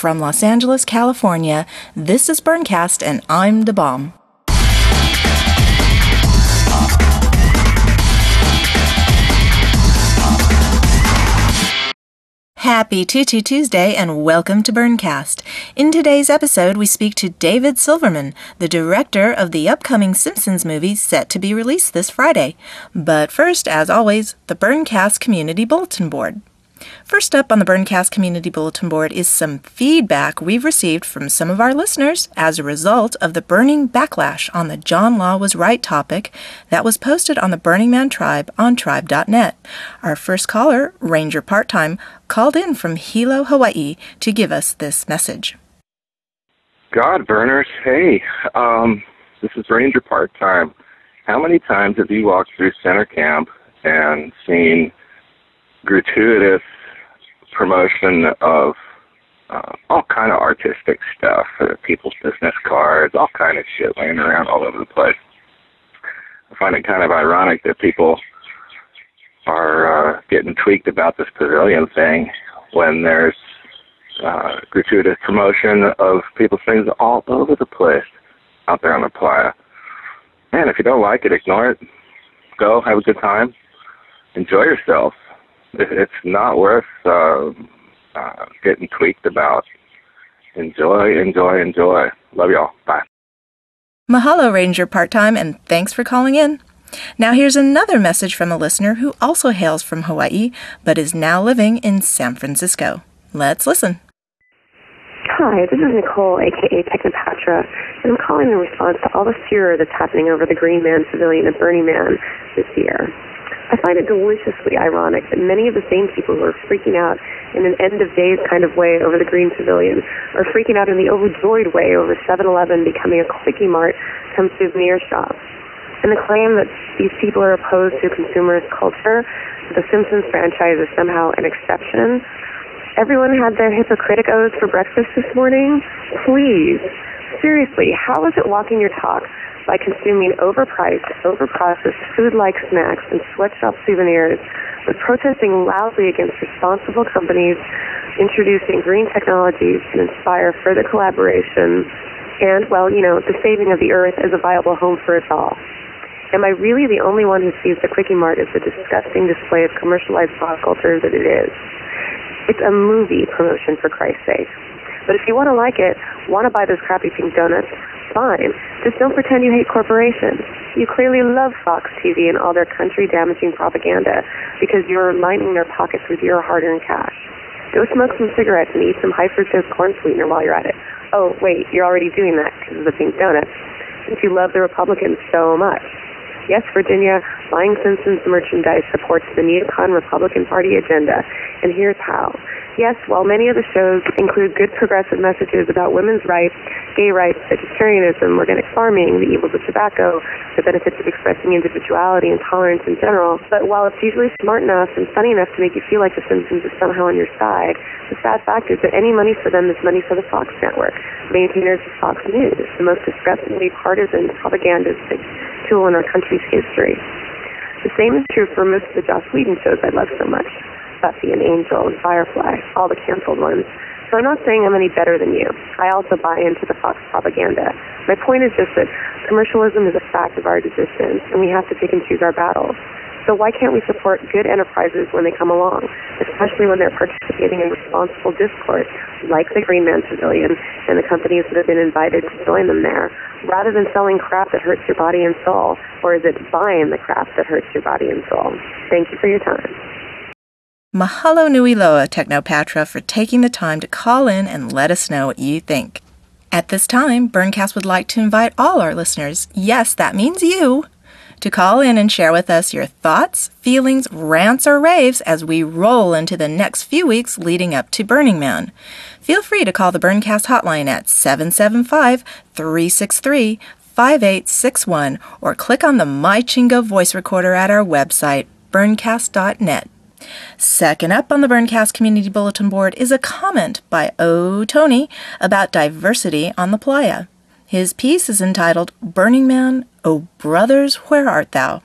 from Los Angeles, California. This is Burncast, and I'm the bomb. Happy Tutu Tuesday and welcome to Burncast. In today's episode, we speak to David Silverman, the director of the upcoming Simpsons movie set to be released this Friday. But first, as always, the Burncast Community Bulletin Board. First up on the Burncast Community Bulletin Board is some feedback we've received from some of our listeners as a result of the burning backlash on the John Law was right topic that was posted on the Burning Man Tribe on tribe.net. Our first caller, Ranger Part Time, called in from Hilo, Hawaii to give us this message. God burners, hey, um, this is Ranger Part Time. How many times have you walked through center camp and seen gratuitous promotion of uh, all kind of artistic stuff, uh, people's business cards, all kind of shit laying around all over the place. I find it kind of ironic that people are uh, getting tweaked about this pavilion thing when there's uh, gratuitous promotion of people's things all over the place out there on the playa. Man, if you don't like it, ignore it. Go, have a good time, enjoy yourself it's not worth uh, uh, getting tweaked about. Enjoy, enjoy, enjoy. Love y'all. Bye. Mahalo, Ranger Part Time, and thanks for calling in. Now, here's another message from a listener who also hails from Hawaii but is now living in San Francisco. Let's listen. Hi, this is Nicole, aka Technopatra, and I'm calling in response to all the furor that's happening over the Green Man Pavilion at Burning Man this year. I find it deliciously ironic that many of the same people who are freaking out in an end of days kind of way over the Green Pavilion are freaking out in the overjoyed way over 7-Eleven becoming a Kwik-E-Mart come souvenir shop. And the claim that these people are opposed to consumerist culture, the Simpsons franchise is somehow an exception. Everyone had their hypocriticos for breakfast this morning? Please. Seriously, how is it walking your talk by consuming overpriced, overprocessed food-like snacks and sweatshop souvenirs, but protesting loudly against responsible companies introducing green technologies that inspire further collaboration and, well, you know, the saving of the earth as a viable home for us all. Am I really the only one who sees the Kwik-E-Mart as the disgusting display of commercialized pop culture that it is? It's a movie promotion, for Christ's sake. But if you want to like it, want to buy those crappy pink donuts, fine. Just don't pretend you hate corporations. You clearly love Fox TV and all their country damaging propaganda because you're lining their pockets with your hard earned cash. Go smoke some cigarettes and eat some high fructose corn sweetener while you're at it. Oh, wait, you're already doing that because of the pink donuts, since you love the Republicans so much. Yes, Virginia, buying Simpsons merchandise supports the neocon Republican Party agenda, and here's how. Yes, while many of the shows include good progressive messages about women's rights, gay rights, vegetarianism, organic farming, the evils of tobacco, the benefits of expressing individuality and tolerance in general, but while it's usually smart enough and funny enough to make you feel like The Simpsons is somehow on your side, the sad fact is that any money for them is money for the Fox network, maintainers of Fox News, the most disgustingly partisan propagandistic tool in our country's history. The same is true for most of the Joss Whedon shows I love so much. Buffy and Angel and Firefly, all the canceled ones. So I'm not saying I'm any better than you. I also buy into the Fox propaganda. My point is just that commercialism is a fact of our existence, and we have to pick and choose our battles. So why can't we support good enterprises when they come along, especially when they're participating in responsible discourse, like the Green Man Pavilion and the companies that have been invited to join them there, rather than selling crap that hurts your body and soul, or is it buying the crap that hurts your body and soul? Thank you for your time. Mahalo nui loa, Technopatra, for taking the time to call in and let us know what you think. At this time, Burncast would like to invite all our listeners, yes, that means you, to call in and share with us your thoughts, feelings, rants, or raves as we roll into the next few weeks leading up to Burning Man. Feel free to call the Burncast hotline at 775 363 5861 or click on the MyChingo voice recorder at our website, burncast.net. Second up on the Burncast Community Bulletin Board is a comment by O. Tony about diversity on the playa. His piece is entitled Burning Man, O Brothers, Where Art Thou?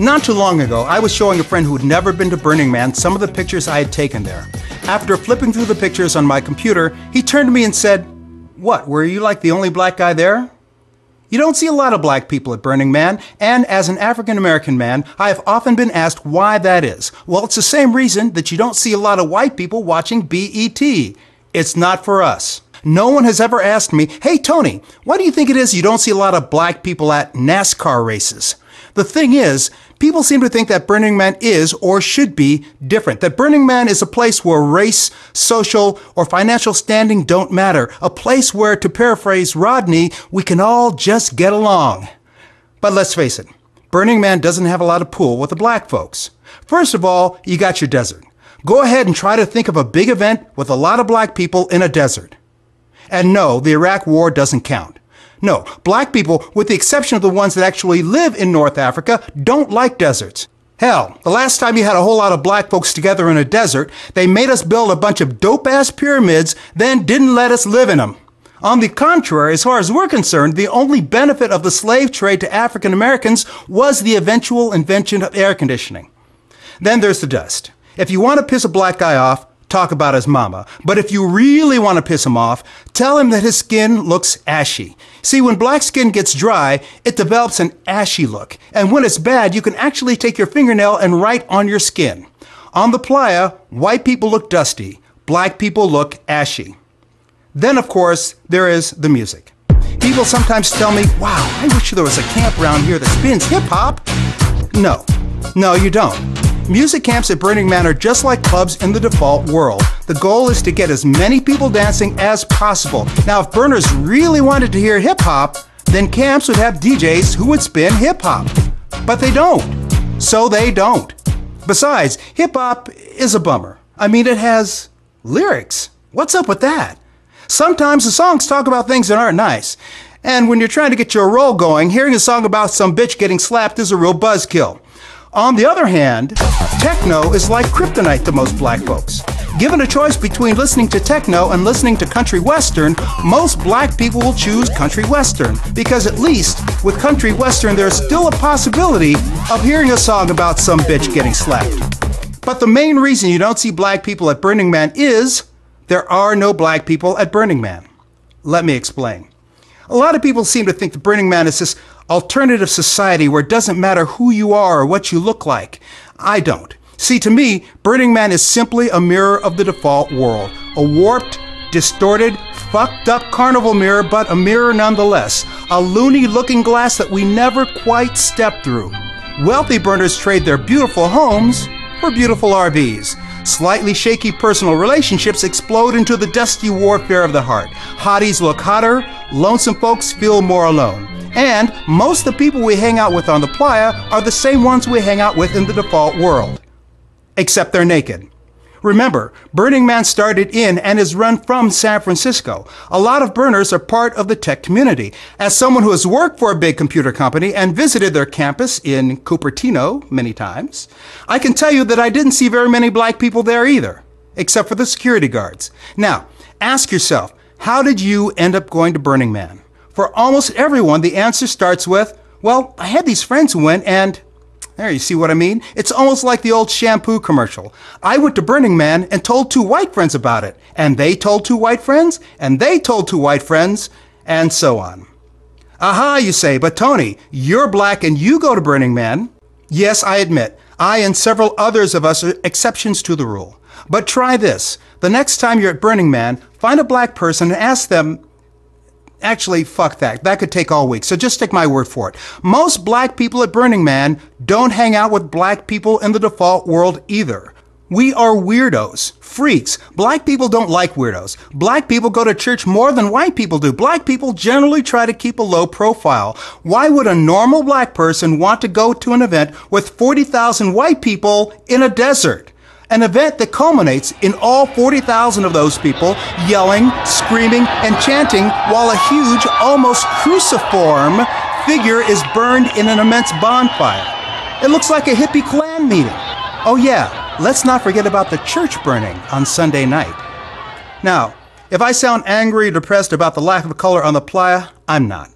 Not too long ago, I was showing a friend who'd never been to Burning Man some of the pictures I had taken there. After flipping through the pictures on my computer, he turned to me and said, What, were you like the only black guy there? You don't see a lot of black people at Burning Man, and as an African American man, I have often been asked why that is. Well, it's the same reason that you don't see a lot of white people watching BET. It's not for us. No one has ever asked me, hey Tony, why do you think it is you don't see a lot of black people at NASCAR races? The thing is, people seem to think that Burning Man is or should be different. That Burning Man is a place where race, social, or financial standing don't matter. A place where, to paraphrase Rodney, we can all just get along. But let's face it, Burning Man doesn't have a lot of pull with the black folks. First of all, you got your desert. Go ahead and try to think of a big event with a lot of black people in a desert. And no, the Iraq War doesn't count. No, black people, with the exception of the ones that actually live in North Africa, don't like deserts. Hell, the last time you had a whole lot of black folks together in a desert, they made us build a bunch of dope ass pyramids, then didn't let us live in them. On the contrary, as far as we're concerned, the only benefit of the slave trade to African Americans was the eventual invention of air conditioning. Then there's the dust. If you want to piss a black guy off, talk about his mama. But if you really want to piss him off, tell him that his skin looks ashy. See, when black skin gets dry, it develops an ashy look. And when it's bad, you can actually take your fingernail and write on your skin. On the playa, white people look dusty, black people look ashy. Then, of course, there is the music. People sometimes tell me, wow, I wish there was a camp around here that spins hip hop. No, no, you don't. Music camps at Burning Man are just like clubs in the default world. The goal is to get as many people dancing as possible. Now, if burners really wanted to hear hip hop, then camps would have DJs who would spin hip hop. But they don't. So they don't. Besides, hip hop is a bummer. I mean, it has lyrics. What's up with that? Sometimes the songs talk about things that aren't nice. And when you're trying to get your roll going, hearing a song about some bitch getting slapped is a real buzzkill. On the other hand, techno is like kryptonite to most black folks. Given a choice between listening to techno and listening to country western, most black people will choose country western because at least with country western there's still a possibility of hearing a song about some bitch getting slapped. But the main reason you don't see black people at Burning Man is there are no black people at Burning Man. Let me explain. A lot of people seem to think the Burning Man is this alternative society where it doesn't matter who you are or what you look like. I don't. See, to me, Burning Man is simply a mirror of the default world. A warped, distorted, fucked up carnival mirror, but a mirror nonetheless. A loony looking glass that we never quite step through. Wealthy burners trade their beautiful homes for beautiful RVs. Slightly shaky personal relationships explode into the dusty warfare of the heart. Hotties look hotter, lonesome folks feel more alone. And most of the people we hang out with on the playa are the same ones we hang out with in the default world. Except they're naked. Remember, Burning Man started in and is run from San Francisco. A lot of burners are part of the tech community. As someone who has worked for a big computer company and visited their campus in Cupertino many times, I can tell you that I didn't see very many black people there either, except for the security guards. Now, ask yourself, how did you end up going to Burning Man? For almost everyone, the answer starts with, well, I had these friends who went and there, you see what I mean? It's almost like the old shampoo commercial. I went to Burning Man and told two white friends about it, and they told two white friends, and they told two white friends, and so on. Aha, you say, but Tony, you're black and you go to Burning Man. Yes, I admit, I and several others of us are exceptions to the rule. But try this. The next time you're at Burning Man, find a black person and ask them, Actually, fuck that. That could take all week. So just take my word for it. Most black people at Burning Man don't hang out with black people in the default world either. We are weirdos, freaks. Black people don't like weirdos. Black people go to church more than white people do. Black people generally try to keep a low profile. Why would a normal black person want to go to an event with 40,000 white people in a desert? An event that culminates in all 40,000 of those people yelling, screaming, and chanting while a huge, almost cruciform figure is burned in an immense bonfire. It looks like a hippie Klan meeting. Oh, yeah, let's not forget about the church burning on Sunday night. Now, if I sound angry or depressed about the lack of color on the playa, I'm not.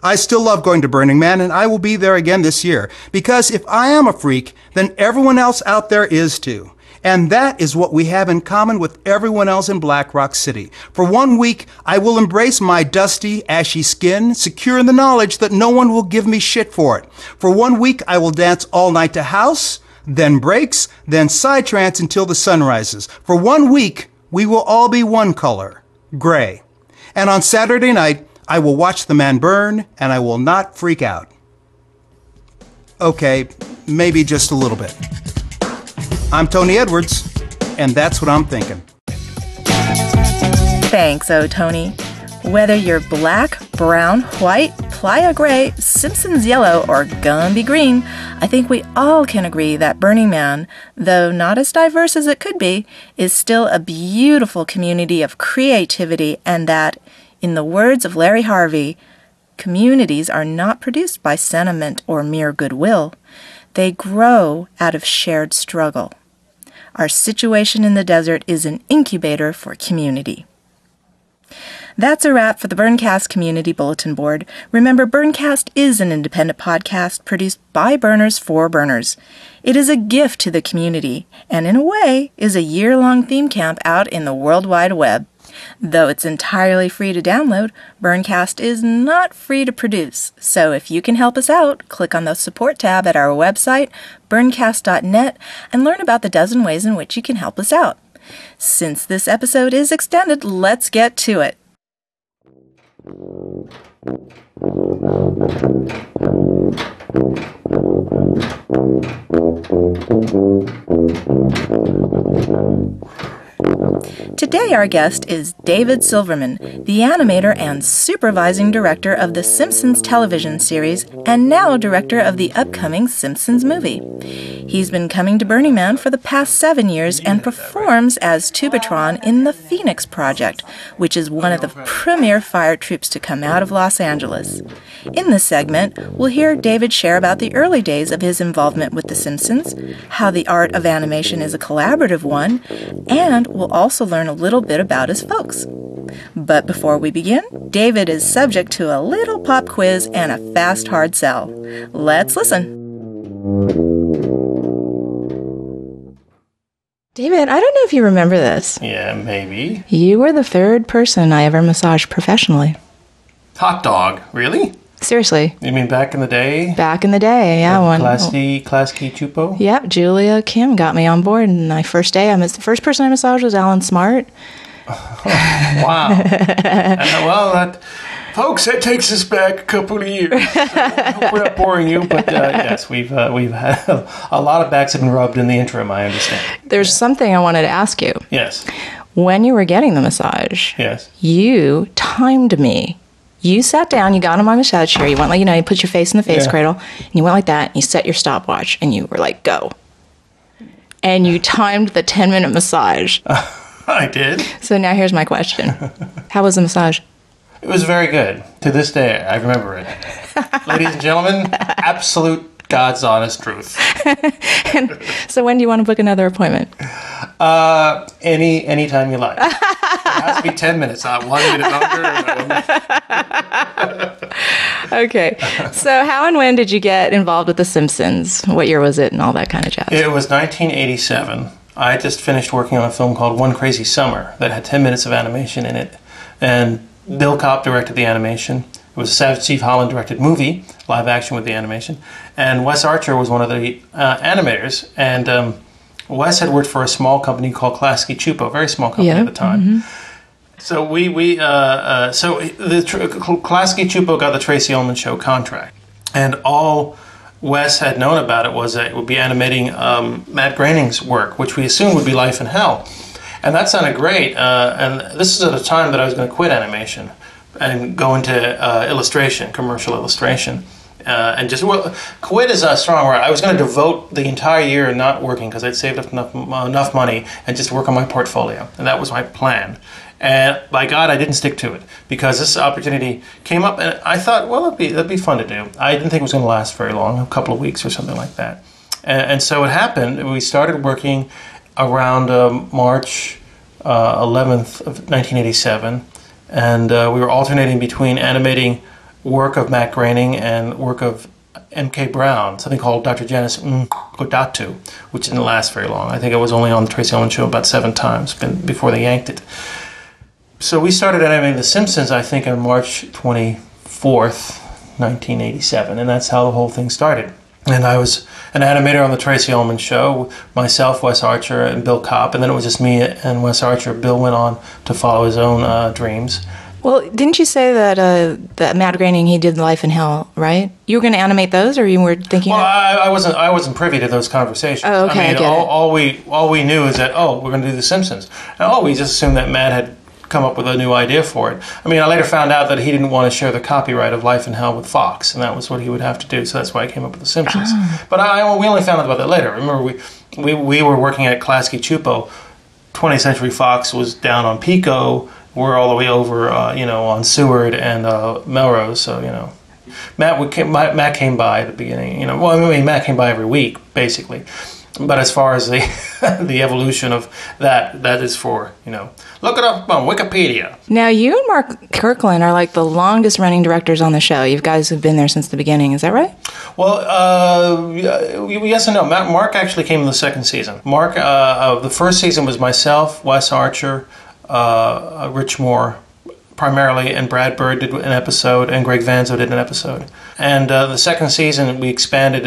I still love going to Burning Man, and I will be there again this year, because if I am a freak, then everyone else out there is too. And that is what we have in common with everyone else in Black Rock City. For one week, I will embrace my dusty, ashy skin, secure in the knowledge that no one will give me shit for it. For one week, I will dance all night to house, then breaks, then psytrance until the sun rises. For one week, we will all be one color, gray. And on Saturday night, I will watch the man burn and I will not freak out. Okay, maybe just a little bit. I'm Tony Edwards, and that's what I'm thinking. Thanks, oh Tony. Whether you're black, brown, white, playa gray, Simpsons yellow, or Gumby green, I think we all can agree that Burning Man, though not as diverse as it could be, is still a beautiful community of creativity and that, in the words of Larry Harvey, communities are not produced by sentiment or mere goodwill. They grow out of shared struggle. Our situation in the desert is an incubator for community. That's a wrap for the Burncast Community Bulletin Board. Remember, Burncast is an independent podcast produced by burners for burners. It is a gift to the community, and in a way, is a year long theme camp out in the World Wide Web. Though it's entirely free to download, Burncast is not free to produce. So if you can help us out, click on the support tab at our website, burncast.net, and learn about the dozen ways in which you can help us out. Since this episode is extended, let's get to it. Today, our guest is David Silverman, the animator and supervising director of the Simpsons television series, and now director of the upcoming Simpsons movie. He's been coming to Burning Man for the past seven years and performs as Tubatron in the Phoenix Project, which is one of the premier fire troupes to come out of Los Angeles. In this segment, we'll hear David share about the early days of his involvement with The Simpsons, how the art of animation is a collaborative one, and we'll also learn a little bit about his folks. But before we begin, David is subject to a little pop quiz and a fast hard sell. Let's listen. David, I don't know if you remember this. Yeah, maybe. You were the third person I ever massaged professionally. Hot dog, really? Seriously. You mean back in the day? Back in the day, yeah. When, Klasky, Klasky Csupo? Yep, Julia Kim got me on board, and my first day, I was the first person I massaged was Alan Smart. Wow. and, well, that, folks, that takes us back a couple of years. So we're not boring you, but uh, yes, we've uh, we've had a lot of backs have been rubbed in the interim. I understand. There's something I wanted to ask you. Yes, When you were getting the massage, yes. you timed me. You sat down, you got on my massage chair, you went like, you know, you put your face in the face Yeah. cradle, and you went like that, and you set your stopwatch, and you were like, go. And you timed the 10 minute massage. I did. So now here's my question How was the massage? It was very good. To this day, I remember it. Ladies and gentlemen, absolute God's honest truth. and So when do you want to book another appointment? Uh, any anytime you like. It has to be ten minutes, not one minute longer. Okay. So how and when did you get involved with The Simpsons? What year was it and all that kind of jazz? It was 1987. I had just finished working on a film called One Crazy Summer that had 10 minutes of animation in it. And Bill Kopp directed the animation. It was a Savage Steve Holland directed movie, live action with the animation. And Wes Archer was one of the uh, animators. And um, Wes had worked for a small company called Klasky Csupo, a very small company Yeah, at the time. So we we uh, uh, so the tr- Klasky Csupo got the Tracey Ullman show contract, and all Wes had known about it was that it would be animating um, Matt Groening's work, which we assumed would be Life in Hell, and that sounded great. Uh, and this is at a time that I was going to quit animation and go into uh, illustration, commercial illustration. Uh, and just well, quit is a strong word. I was going to devote the entire year not working because I'd saved up enough enough money and just work on my portfolio, and that was my plan. And by God, I didn't stick to it because this opportunity came up, and I thought, well, it'd be that'd be fun to do. I didn't think it was going to last very long, a couple of weeks or something like that. And, and so it happened. We started working around um, March uh, 11th of 1987, and uh, we were alternating between animating work of Matt Groening and work of M.K. Brown, something called Dr. Janice Godatu, which didn't last very long. I think it was only on the Tracey Ullman show about seven times before they yanked it. So we started animating The Simpsons, I think, on March 24th, 1987, and that's how the whole thing started. And I was an animator on the Tracey Ullman show, myself, Wes Archer, and Bill Kopp, and then it was just me and Wes Archer. Bill went on to follow his own uh, dreams. Well, didn't you say that uh, that Matt Groening he did Life in Hell, right? You were going to animate those, or you were thinking? Well, I, I, wasn't. I wasn't privy to those conversations. Oh, okay. I mean, I all, all, we all we knew is that oh, we're going to do The Simpsons. And, oh, we just assumed that Matt had come up with a new idea for it. I mean, I later found out that he didn't want to share the copyright of Life in Hell with Fox, and that was what he would have to do. So that's why I came up with The Simpsons. Oh. But I, we only found out about that later. Remember, we we we were working at Klasky Csupo. 20th Century Fox was down on Pico we're all the way over, uh, you know, on Seward and uh, Melrose. So you know, Matt came, Matt came by at the beginning. You know, well, I mean, Matt came by every week basically. But as far as the the evolution of that, that is for you know, look it up on Wikipedia. Now you and Mark Kirkland are like the longest running directors on the show. You guys have been there since the beginning. Is that right? Well, uh, yes and no. Mark actually came in the second season. Mark, uh, the first season was myself, Wes Archer, uh, Rich Moore primarily, and Brad Bird did an episode, and Gregg Vanzo did an episode. And uh, the second season, we expanded.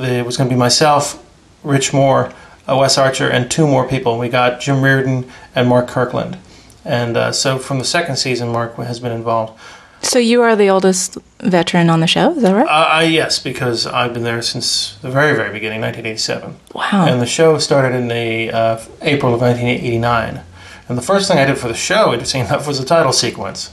It was going to be myself, Rich Moore, uh, Wes Archer, and two more people. We got Jim Reardon and Mark Kirkland. And uh, so from the second season, Mark has been involved. So you are the oldest veteran on the show, is that right? Uh, yes, because I've been there since the very, very beginning, 1987. Wow. And the show started in the uh, April of 1989. And the first thing I did for the show, interesting enough, was the title sequence.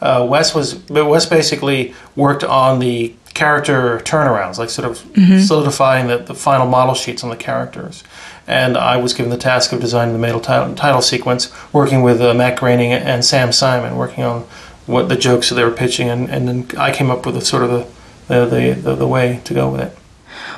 Uh, Wes was Wes basically worked on the character turnarounds, like sort of mm-hmm. solidifying the, the final model sheets on the characters. And I was given the task of designing the middle title, title sequence, working with uh, Matt Groening and Sam Simon, working on what the jokes that they were pitching, and, and then I came up with a sort of the the, the, the, the way to go with it.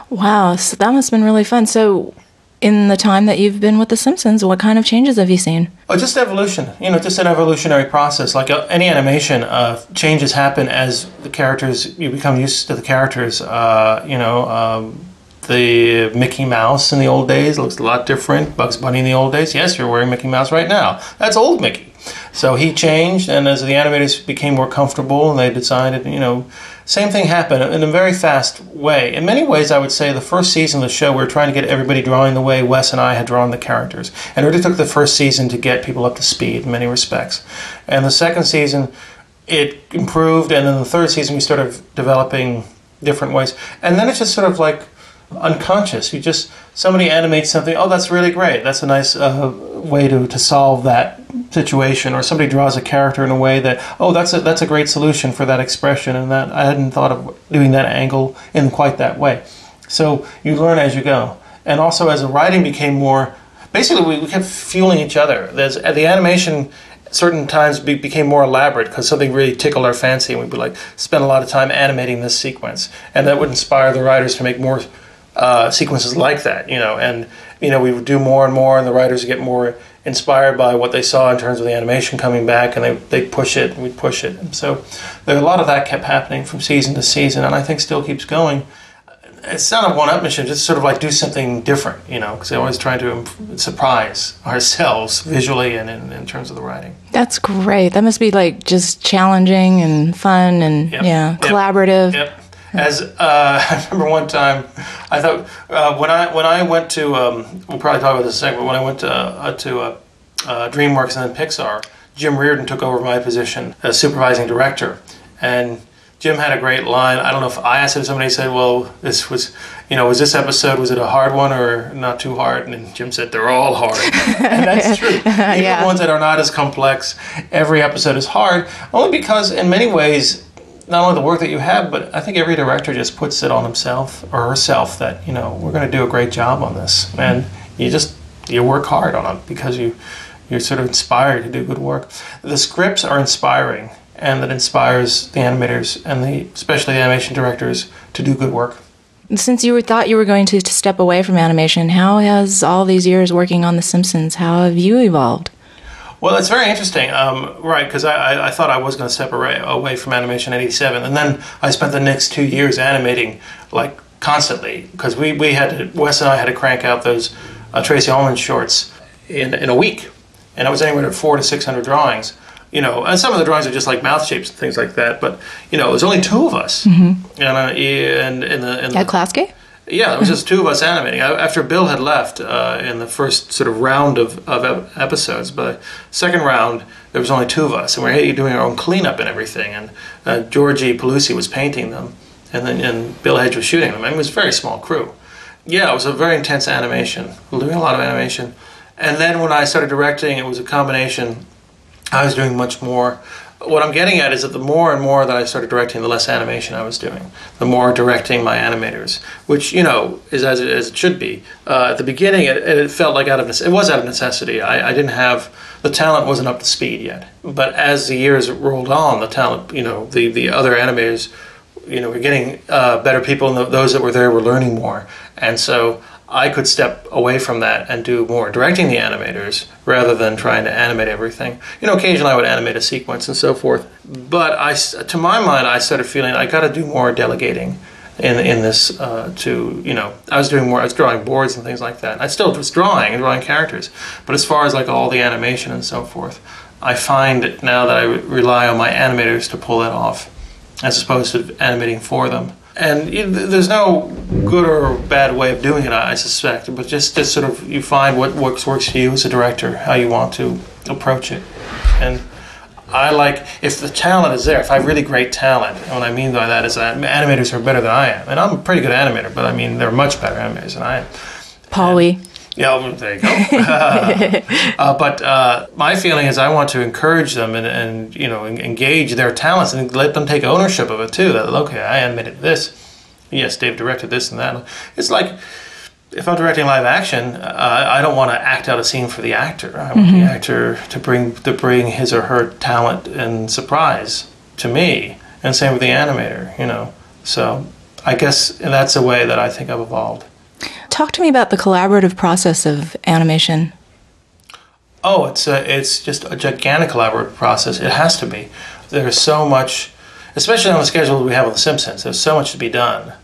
Wow, so that must have been really fun. So in the time that you've been with The Simpsons, what kind of changes have you seen? Oh, just evolution. You know, just an evolutionary process. Like uh, any animation, uh, changes happen as the characters, you become used to the characters. Uh, you know, um, the Mickey Mouse in the old days looks a lot different. Bugs Bunny in the old days, yes, you're wearing Mickey Mouse right now. That's old Mickey. So he changed, and as the animators became more comfortable, and they decided, you know, same thing happened in a very fast way. In many ways, I would say the first season of the show, we were trying to get everybody drawing the way Wes and I had drawn the characters. And it really took the first season to get people up to speed in many respects. And the second season, it improved, and then the third season, we started developing different ways. And then it's just sort of like unconscious. You just somebody animates something. Oh, that's really great. That's a nice uh, way to, to solve that situation. Or somebody draws a character in a way that oh, that's a that's a great solution for that expression. And that I hadn't thought of doing that angle in quite that way. So you learn as you go. And also as the writing became more, basically we, we kept fueling each other. There's the animation certain times be, became more elaborate because something really tickled our fancy and we would be like spend a lot of time animating this sequence and that would inspire the writers to make more uh, sequences like that, you know, and you know we would do more and more, and the writers get more inspired by what they saw in terms of the animation coming back, and they they push it, and we push it, and so there a lot of that kept happening from season to season, and I think still keeps going. It's not a one-up mission; just sort of like do something different, you know, because they're always trying to surprise ourselves visually and in, in, terms of the writing. That's great. That must be like just challenging and fun and yep. yeah, yep. collaborative. Yep. As uh, I remember one time, I thought uh, when I when I went to um, we'll probably talk about this in a second. But when I went to uh, to uh, uh, DreamWorks and then Pixar, Jim Reardon took over my position as supervising director, and Jim had a great line. I don't know if I asked him. Somebody said, "Well, this was, you know, was this episode was it a hard one or not too hard?" And Jim said, "They're all hard," and that's true. Even yeah. the ones that are not as complex, every episode is hard. Only because, in many ways, not only the work that you have, but I think every director just puts it on himself or herself that you know we're going to do a great job on this, and you just you work hard on it because you you're sort of inspired to do good work. The scripts are inspiring, and that inspires the animators and the especially the animation directors to do good work. Since you were, thought you were going to, to step away from animation, how has all these years working on The Simpsons? How have you evolved? Well, it's very interesting, um, right? Because I, I, I, thought I was going to step away, away from animation '87, and then I spent the next two years animating like constantly because we, we had to, Wes and I had to crank out those uh, Tracey Ullman shorts in in a week, and I was anywhere from four to six hundred drawings. You know, and some of the drawings are just like mouth shapes and things like that. But you know, it was only two of us, mm-hmm. and uh, and in the in at Klasky. Yeah, it was just two of us animating. After Bill had left uh, in the first sort of round of, of episodes, but second round there was only two of us, and we were doing our own cleanup and everything. And uh, Georgie Pelusi was painting them, and then and Bill Hedge was shooting them. I mean, it was a very small crew. Yeah, it was a very intense animation. We were doing a lot of animation, and then when I started directing, it was a combination. I was doing much more what I'm getting at is that the more and more that I started directing, the less animation I was doing. The more directing my animators, which you know is as it, as it should be. Uh, at the beginning, it, it, felt like out of it was out of necessity. I, I, didn't have the talent wasn't up to speed yet. But as the years rolled on, the talent, you know, the the other animators, you know, were getting uh, better people, and those that were there were learning more. And so I could step away from that and do more directing the animators rather than trying to animate everything. You know, occasionally I would animate a sequence and so forth. But I, to my mind, I started feeling I got to do more delegating in in this uh, to you know I was doing more I was drawing boards and things like that. I still was drawing and drawing characters, but as far as like all the animation and so forth, I find now that I rely on my animators to pull that off, as opposed to animating for them and there's no good or bad way of doing it, I suspect. But just just sort of you find what works works for you as a director, how you want to approach it, and I like if the talent is there. If I have really great talent, and what I mean by that is that animators are better than I am, and I'm a pretty good animator, but I mean they're much better animators than I am. Paulie. Yeah, there you go. uh, but uh, my feeling is I want to encourage them and, and you know engage their talents and let them take ownership of it too. That okay, I admitted this. Yes, Dave directed this and that. It's like if I'm directing live action, uh, I don't want to act out a scene for the actor. I want mm-hmm. the actor to bring to bring his or her talent and surprise to me, and same with the animator. You know, so I guess that's a way that I think I've evolved. Talk to me about the collaborative process of animation. Oh, it's a, it's just a gigantic collaborative process. It has to be. There's so much, especially on the schedule we have on The Simpsons. There's so much to be done.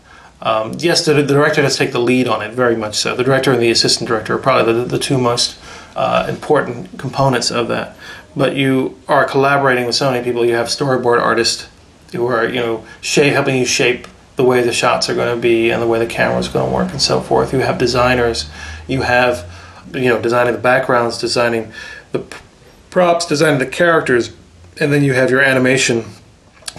Um, yes, the, the, director does take the lead on it, very much so. The director and the assistant director are probably the, the two most uh, important components of that. But you are collaborating with so many people. You have storyboard artists who are, you know, shape, helping you shape the way the shots are going to be and the way the camera is going to work and so forth. You have designers, you have you know designing the backgrounds, designing the props, designing the characters, and then you have your animation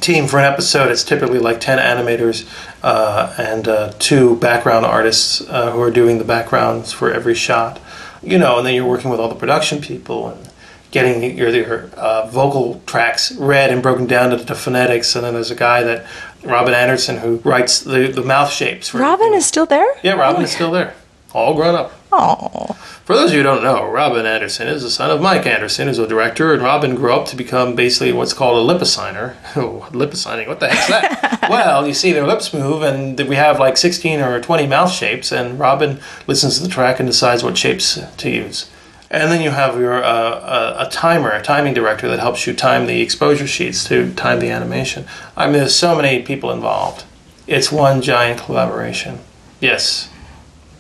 team for an episode. It's typically like ten animators uh, and uh, two background artists uh, who are doing the backgrounds for every shot. You know, and then you're working with all the production people and getting your, your uh, vocal tracks read and broken down into the phonetics. And then there's a guy that Robin Anderson who writes the, the mouth shapes. For, Robin is still there? Yeah, Robin oh, is still there. All grown up. Oh. For those of you who don't know, Robin Anderson is the son of Mike Anderson, who's a director, and Robin grew up to become basically what's called a lipociner. Oh, lipociner, what the heck's that? well, you see their lips move, and we have like 16 or 20 mouth shapes, and Robin listens to the track and decides what shapes to use. And then you have your uh, a, a, timer, a timing director that helps you time the exposure sheets to time the animation. I mean, there's so many people involved. It's one giant collaboration. Yes,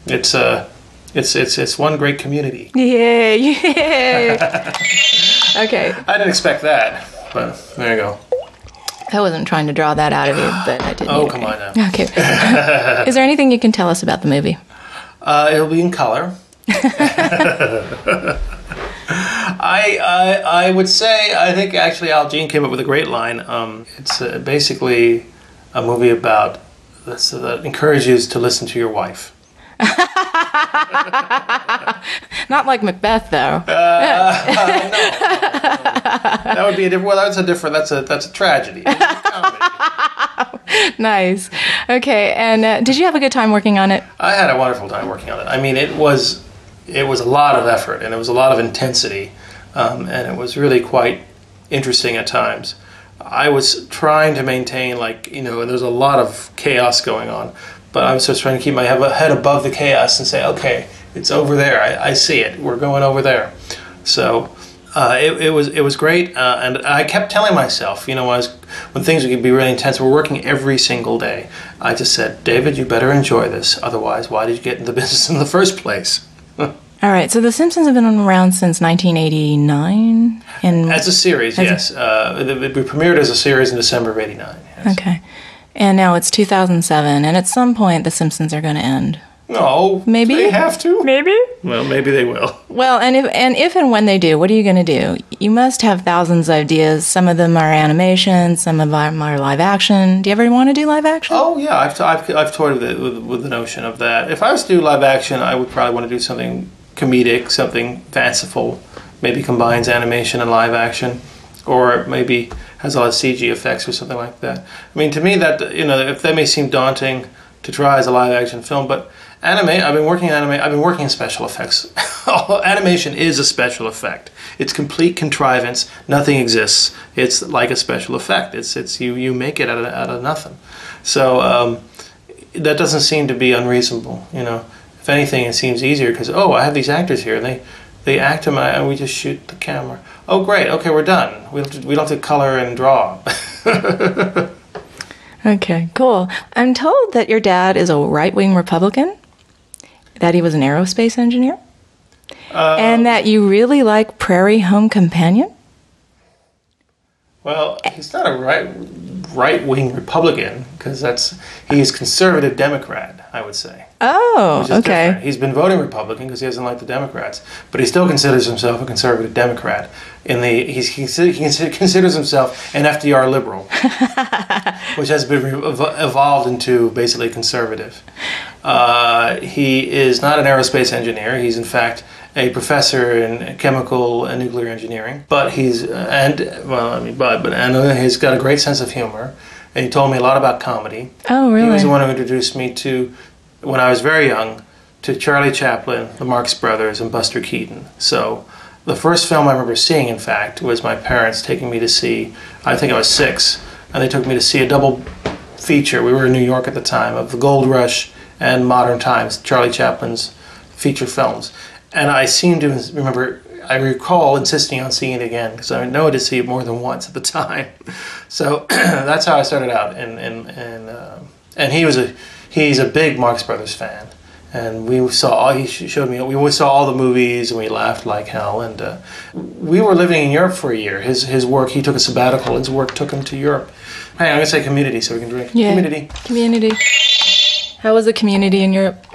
it's a. Uh, it's it's it's one great community. Yeah, yeah. okay. I didn't expect that, but there you go. I wasn't trying to draw that out of you, but I did. Oh, come on now. Okay. Is there anything you can tell us about the movie? Uh, it'll be in color. I, I, I would say I think actually Al Jean came up with a great line. Um, it's uh, basically a movie about that encourages you to listen to your wife. Not like Macbeth, though. Uh, no, no, that would be a different. Well, that's a different. That's a that's a tragedy. nice. Okay, and uh, did you have a good time working on it? I had a wonderful time working on it. I mean, it was it was a lot of effort and it was a lot of intensity, um, and it was really quite interesting at times. I was trying to maintain, like, you know, and there's a lot of chaos going on, but I was just trying to keep my head above the chaos and say, okay, it's over there. I, I see it. We're going over there. So, uh, it, it was it was great, uh, and I kept telling myself, you know, I was, when things would be really intense, we're working every single day. I just said, David, you better enjoy this. Otherwise, why did you get into the business in the first place? All right, so The Simpsons have been around since 1989, and As a series, As a- yes. uh, it, it premiered as a series in December of '89. Yes. okay, and now it's 2007, and at some point The Simpsons are going to end. No, Maybe? they have to. Maybe. Well, maybe they will. Well, and if and if and when they do, what are you going to do? You must have thousands of ideas. Some of them are animation, some of them are live action. Do you ever want to do live action? Oh yeah, I've, I've, I've toyed with, it, with with the notion of that. If I was to do live action, I would probably want to do something comedic, something fanciful, maybe combines animation and live action, or maybe has a lot of CG effects or something like that. I mean, to me, that you know, if that may seem daunting to try as a live action film, but anime, I've been working in anime. I've been working in special effects. animation is a special effect. It's complete contrivance. Nothing exists. It's like a special effect. It's it's you you make it out of out of nothing. So. Um, that doesn't seem to be unreasonable. You know, if anything, it seems easier because oh, I have these actors here. They they act them, and we just shoot the camera. Oh, great. Okay, we're done. We don't we don't have to color and draw. Okay, cool. I'm told that your dad is a right wing Republican, that he was an aerospace engineer, uh, and that you really like Prairie Home Companion. well, he's not a right right wing Republican because that's he's conservative Democrat. I would say. Oh, okay. different. He's been voting Republican because he doesn't like the Democrats, but he still considers himself a conservative Democrat. In the he's, he consi- he consi- considers himself an FDR liberal, which has been evolved into basically conservative. Uh, he is not an aerospace engineer. He's in fact a professor in chemical and nuclear engineering. But he's and well, I mean, but but and he's got a great sense of humor. And he told me a lot about comedy. Oh, He was the one who introduced me to, when I was very young, to Charlie Chaplin, the Marx Brothers, and Buster Keaton. So the first film I remember seeing, in fact, was my parents taking me to see, I think I was six, and they took me to see a double feature. We were in New York at the time of The Gold Rush and Modern Times, Charlie Chaplin's feature films. And I seem to remember, I recall insisting on seeing it again because I know I did see it more than once at the time. So that's how I started out. And and and uh, and he was a he's a big Marx Brothers fan. And we saw all he showed me. We always saw all the movies, and we laughed like hell. And uh, we were living in Europe for a year. His his work. He took a sabbatical. His work took him to Europe. Hey, I'm gonna say community so we can drink. Yeah. Community. Community. How was the community in Europe?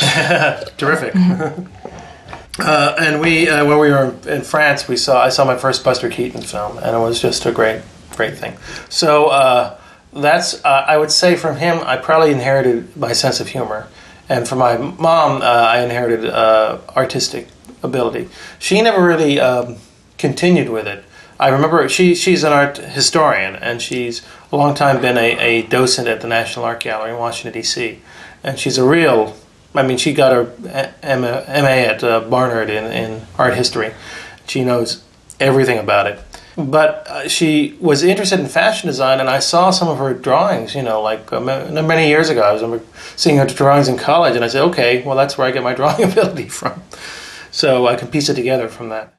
Terrific. uh, and we, uh, when we were in France, we saw I saw my first Buster Keaton film, and it was just a great, great thing. So uh, that's uh, I would say from him, I probably inherited my sense of humor, and from my mom, uh, I inherited uh, artistic ability. She never really um, continued with it. I remember she she's an art historian, and she's a long time been a, a docent at the National Art Gallery in Washington D.C. And she's a real I mean, she got her MA at uh, Barnard in, in art history. She knows everything about it. But uh, she was interested in fashion design, and I saw some of her drawings, you know, like uh, many years ago. I was seeing her drawings in college, and I said, okay, well, that's where I get my drawing ability from. So I can piece it together from that.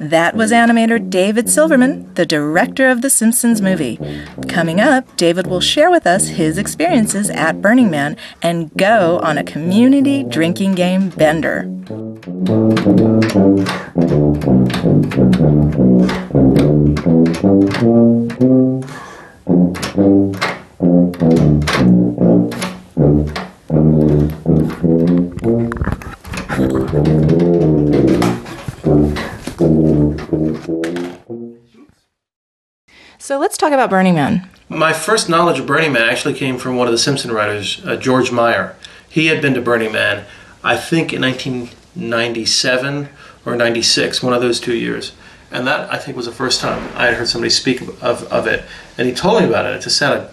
That was animator David Silverman, the director of the Simpsons movie. Coming up, David will share with us his experiences at Burning Man and go on a community drinking game bender. So let's talk about Burning Man. My first knowledge of Burning Man actually came from one of the Simpson writers, uh, George Meyer. He had been to Burning Man, I think, in 1997 or 96, one of those two years. And that, I think, was the first time I had heard somebody speak of, of, it. And he told me about it. It just sounded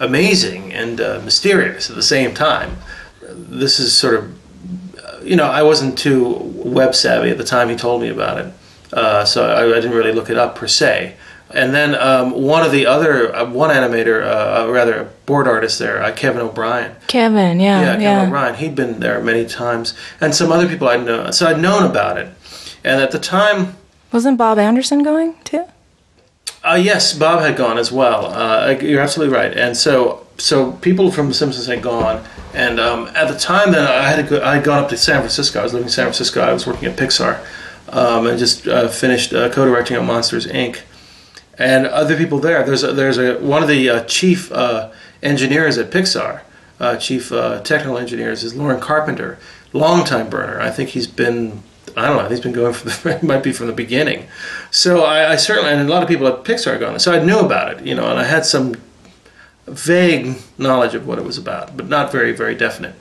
amazing and uh, mysterious at the same time. This is sort of, uh, you know, I wasn't too web savvy at the time he told me about it. Uh, so I, I didn't really look it up per se. And then um, one of the other, uh, one animator, uh, uh, rather a board artist there, uh, Kevin O'Brien. Kevin, yeah, Yeah, yeah. Kevin O'Brien. He'd been there many times, and some other people I'd known. So I'd known about it, and at the time, Wasn't Bob Anderson going too? Uh, yes, Bob had gone as well. Uh, you're absolutely right. And so, so people from The Simpsons had gone, and um, at the time, then I had go, I had gone up to San Francisco. I was living in San Francisco. I was working at Pixar, um, and just uh, finished uh, co-directing on Monsters Inc. And other people there. There's a, there's a one of the uh, chief uh, engineers at Pixar, chief technical engineers is Loren Carpenter, longtime burner. I think he's been I don't know. He's been going from the might be from the beginning. So I, I certainly and a lot of people at Pixar gone. So I knew about it, you know, and I had some vague knowledge of what it was about, but not very very definite.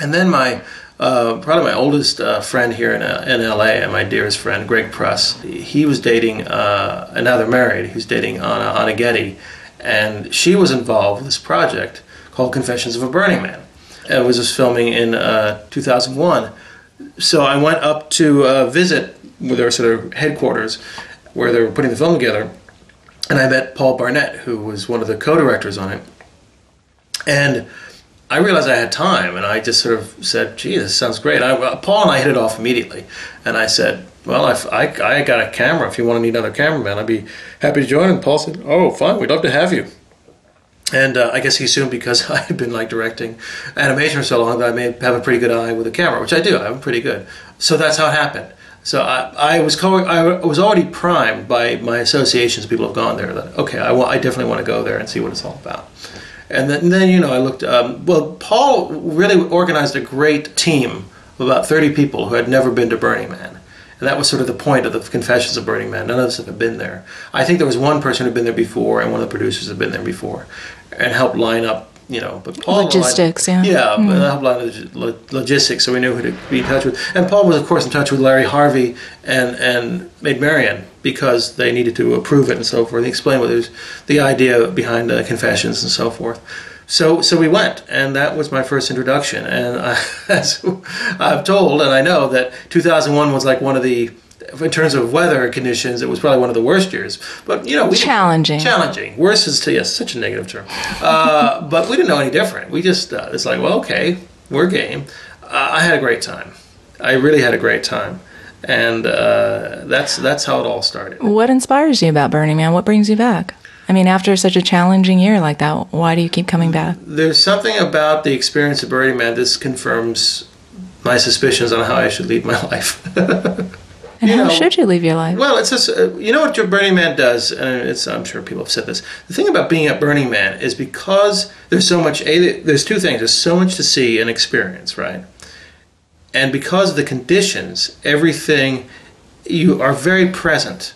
And then my uh, probably my oldest uh, friend here in, uh, in LA, and my dearest friend Greg Press, he was dating, uh, and married. He was dating Anna Anna Getty, and she was involved with this project called Confessions of a Burning Man. It was just filming in uh, 2001 so I went up to uh, visit their sort of headquarters where they were putting the film together, and I met Paul Barnett, who was one of the co-directors on it. And I realized I had time, and I just sort of said, "Gee, this sounds great." I, Paul and I hit it off immediately, and I said, "Well, if I, I got a camera. If you want to need another cameraman, I'd be happy to join." And Paul said, "Oh, fine. We'd love to have you." And uh, I guess he assumed because I had been like directing animation for so long that I may have a pretty good eye with a camera, which I do. I'm pretty good. So that's how it happened. So I, I was co- I was already primed by my associations. People have gone there. That okay, I, I definitely want to go there and see what it's all about. And then, and then you know, I looked. Um, well, Paul really organized a great team of about 30 people who had never been to Burning Man. And that was sort of the point of the Confessions of Burning Man. None of us have been there. I think there was one person who'd been there before, and one of the producers had been there before, and help line up. You know, but Paul Logistics, lined- yeah. yeah, but mm. helped line up lo- logistics, so we knew who to be in touch with. And Paul was, of course, in touch with Larry Harvey and and Maid Marian because they needed to approve it and so forth. And he explained what was the idea behind the Confessions and so forth. So, so we went, and that was my first introduction. And I, as I've told, and I know that 2001 was like one of the, in terms of weather conditions, it was probably one of the worst years. But you know, we Challenging. challenging. Worse is to yes, such a negative term. Uh, but we didn't know any different. We just uh, it's like, well, okay, we're game. Uh, I had a great time. I really had a great time, and uh, that's that's how it all started. What inspires you about Burning Man? What brings you back? I mean, after such a challenging year like that, why do you keep coming back? There's something about the experience of Burning Man. This confirms my suspicions on how I should lead my life. And You how know, should you live your life? Well, it's just uh, you know what your Burning Man does, and it's I'm sure people have said this. The thing about being at Burning Man is because there's so much. A, there's two things. There's so much to see and experience, right? And because of the conditions, everything you are very present.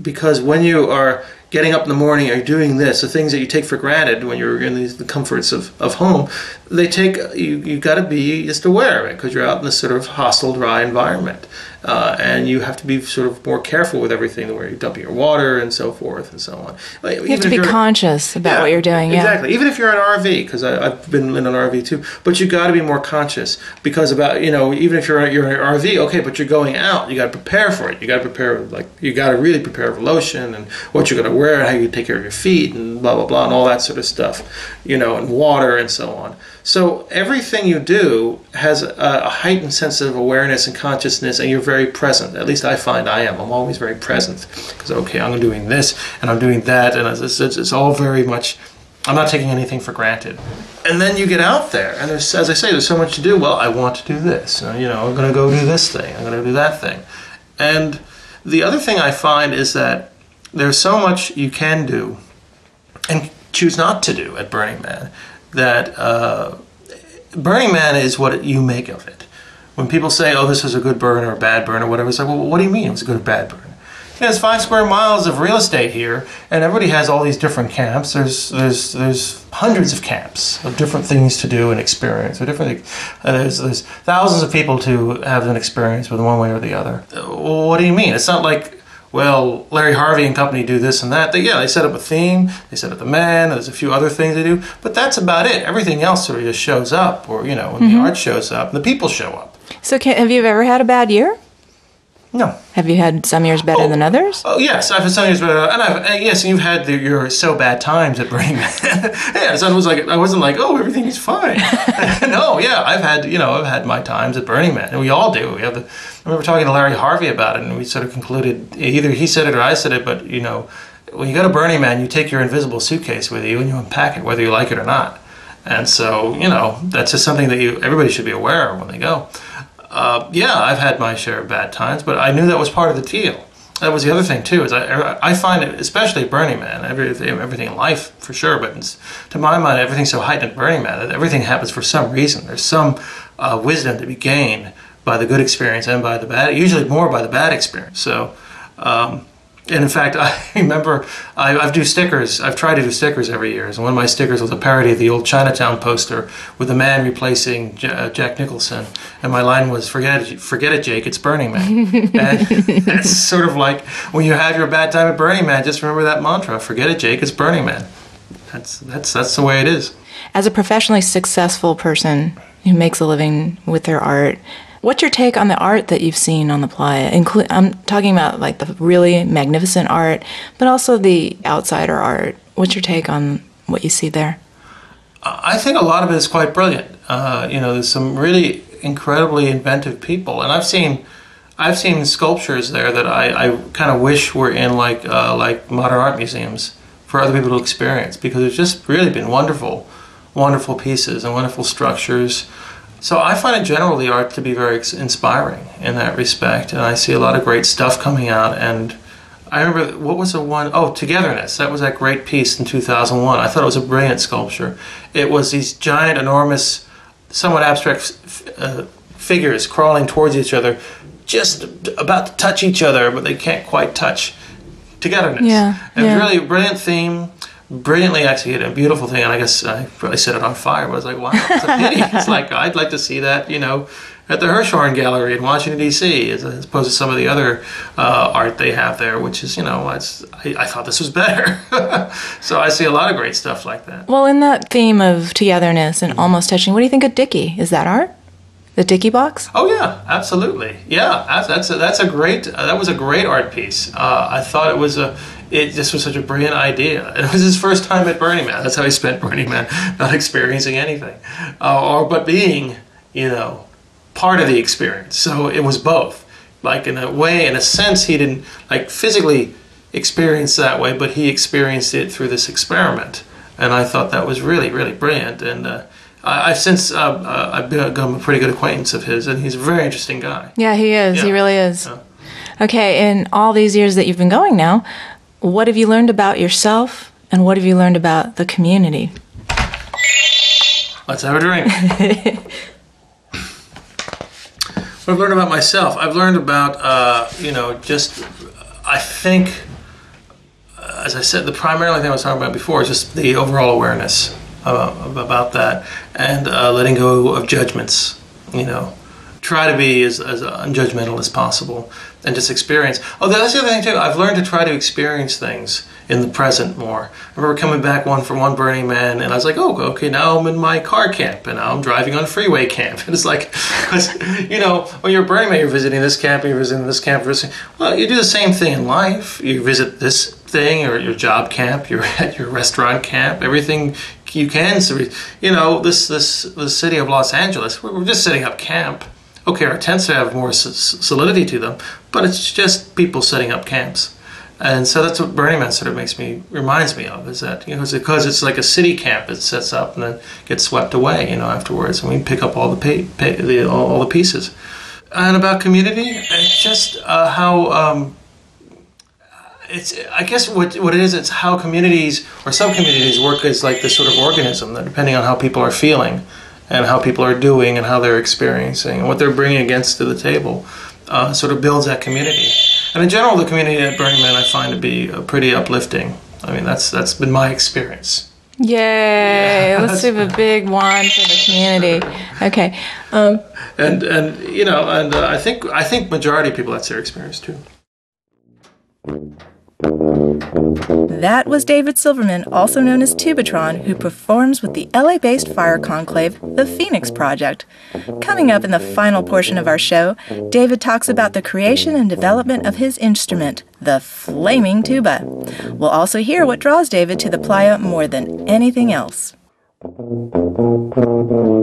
Because when you are getting up in the morning or doing this, the things that you take for granted when you're in these, the comforts of, of home, they take you. You got to be just aware of it because you're out in this sort of hostile, dry environment, uh, and you have to be sort of more careful with everything, where you're dumping your water and so forth and so on. Like, you have to be conscious about what you're doing. Yeah. Exactly. Even if you're in an RV, because I've been in an RV too, but you got to be more conscious because about you know even if you're you're in an RV, okay, but you're going out, you got to prepare for it. You got to prepare like you got to really prepare for lotion and what you're going to wear and how you take care of your feet and blah blah blah and all that sort of stuff, you know, and water and so on. So everything you do has a, a heightened sense of awareness and consciousness, and you're very present. At least I find I am. I'm always very present because okay, I'm doing this and I'm doing that, and it's, it's, it's all very much. I'm not taking anything for granted. And then you get out there, and there's, as I say, there's so much to do. Well, I want to do this. Uh, You know, I'm going to go do this thing. I'm going to do that thing. And the other thing I find is that there's so much you can do and choose not to do at Burning Man that uh, Burning Man is what you make of it. When people say, "Oh, this is a good burn or a bad burn or whatever," it's like, "Well, what do you mean it was a good or bad burn?" Yeah, there's five square miles of real estate here, and everybody has all these different camps. There's there's there's hundreds of camps of different things to do and experience. Or different, uh, there's there's thousands of people to have an experience with one way or the other. Uh, what do you mean? It's not like well, Larry Harvey and company do this and that. They, yeah, they set up a theme, they set up the man, there's a few other things they do, but that's about it. Everything else sort of just shows up, or, you know, when the art shows up, the people show up. So, can, have you ever had a bad year? No. Have you had some years better than others? Oh yes, I've had some years, uh, and I've uh, yes, and you've had the, your so bad times at Burning Man. yeah, so it was like I wasn't like oh everything is fine. no, yeah, I've had you know I've had my times at Burning Man, and we all do. We have the. I remember talking to Larry Harvey about it, and we sort of concluded either he said it or I said it, but you know, when you go to Burning Man, you take your invisible suitcase with you and you unpack it, whether you like it or not. And so you know that's just something that you everybody should be aware of when they go uh, yeah, I've had my share of bad times, but I knew that was part of the deal. That was the other thing too. Is I I find it, especially Burning Man, everything everything in life for sure, but to my mind, everything's so heightened at Burning Man that everything happens for some reason. There's some uh, wisdom to be gained by the good experience and by the bad. Usually more by the bad experience. So. Um, and in fact, I remember I, I do stickers. I've tried to do stickers every year. And one of my stickers was a parody of the old Chinatown poster with a man replacing J- uh, Jack Nicholson. And my line was, "Forget it, forget it, Jake. It's Burning Man." and it's sort of like when you have your bad time at Burning Man, just remember that mantra: "Forget it, Jake. It's Burning Man." That's that's that's the way it is. As a professionally successful person who makes a living with their art, What's your take on the art that you've seen on the playa? Inclu- I'm talking about like the really magnificent art, but also the outsider art. What's your take on what you see there? I think a lot of it is quite brilliant. Uh, you know, there's some really incredibly inventive people, and I've seen, I've seen sculptures there that I, I kind of wish were in like uh, like modern art museums for other people to experience because it's just really been wonderful, wonderful pieces and wonderful structures. So I find it generally art to be very inspiring in that respect, and I see a lot of great stuff coming out. And I remember what was the one? Oh, Togetherness. That was that great piece in 2001. I thought it was a brilliant sculpture. It was these giant, enormous, somewhat abstract uh, figures crawling towards each other, just about to touch each other, but they can't quite touch. Togetherness. Yeah. And yeah. really a brilliant theme brilliantly executed, a beautiful thing. And I guess I probably set it on fire, but I was like, wow, it's a pity. it's like, I'd like to see that, you know, at the Hirshhorn Gallery in Washington, D.C., as, opposed to some of the other uh, art they have there, which is, you know, I, I thought this was better. so I see a lot of great stuff like that. Well, in that theme of togetherness and almost touching, what do you think of Dickey? Is that art? The Dickey box? Oh yeah, absolutely. Yeah, that's a, that's a great. Uh, that was a great art piece. Uh, I thought it was a it just was such a brilliant idea. It was his first time at Burning Man. That's how he spent Burning Man, not experiencing anything, uh, or but being, you know, part of the experience. So it was both. Like in a way, in a sense, he didn't like physically experience that way, but he experienced it through this experiment, and I thought that was really, really brilliant. And uh, I, have since uh, uh, I've become a pretty good acquaintance of his, and he's a very interesting guy. Yeah, he is. Yeah. He really is. Yeah. Okay, in all these years that you've been going now, what have you learned about yourself and what have you learned about the community? Let's have a drink. what I've learned about myself, I've learned about, uh, you know, just, I think, as I said, the primary thing I was talking about before is just the overall awareness about that and uh, letting go of judgments, you know. Try to be as, as unjudgmental as possible and just experience. Oh, that's the other thing too. I've learned to try to experience things in the present more. I remember coming back one from one Burning Man, and I was like, oh, okay, now I'm in my car camp, and now I'm driving on freeway camp. And it's like, you know, when you're Burning Man, you're visiting this camp, you're visiting this camp, visiting. Well, you do the same thing in life. You visit this thing, or your job camp, you're at your restaurant camp, everything you can. You know, this this the city of Los Angeles, we're just setting up camp okay, our tents have more solidity to them, but it's just people setting up camps. And so that's what Burning Man sort of makes me reminds me of is that you know because it's like a city camp it sets up and then gets swept away you know afterwards and we pick up all the pay, pay, the, all, all, the pieces. And about community, it's just uh, how um, it's I guess what what it is it's how communities or some communities work as like this sort of organism that depending on how people are feeling and how people are doing and how they're experiencing and what they're bringing against to the table uh, sort of builds that community. And in general, the community at Burning Man I find to be uh, pretty uplifting. I mean, that's that's been my experience. Yay! Yeah. Let's do a big one for the community. Okay. Um, and and you know, and uh, I think I think majority of people that's their experience too. That was David Silverman, also known as Tubatron, who performs with the LA based fire conclave, the Phoenix Project. Coming up in the final portion of our show, David talks about the creation and development of his instrument, the flaming tuba. We'll also hear what draws David to the playa more than anything else.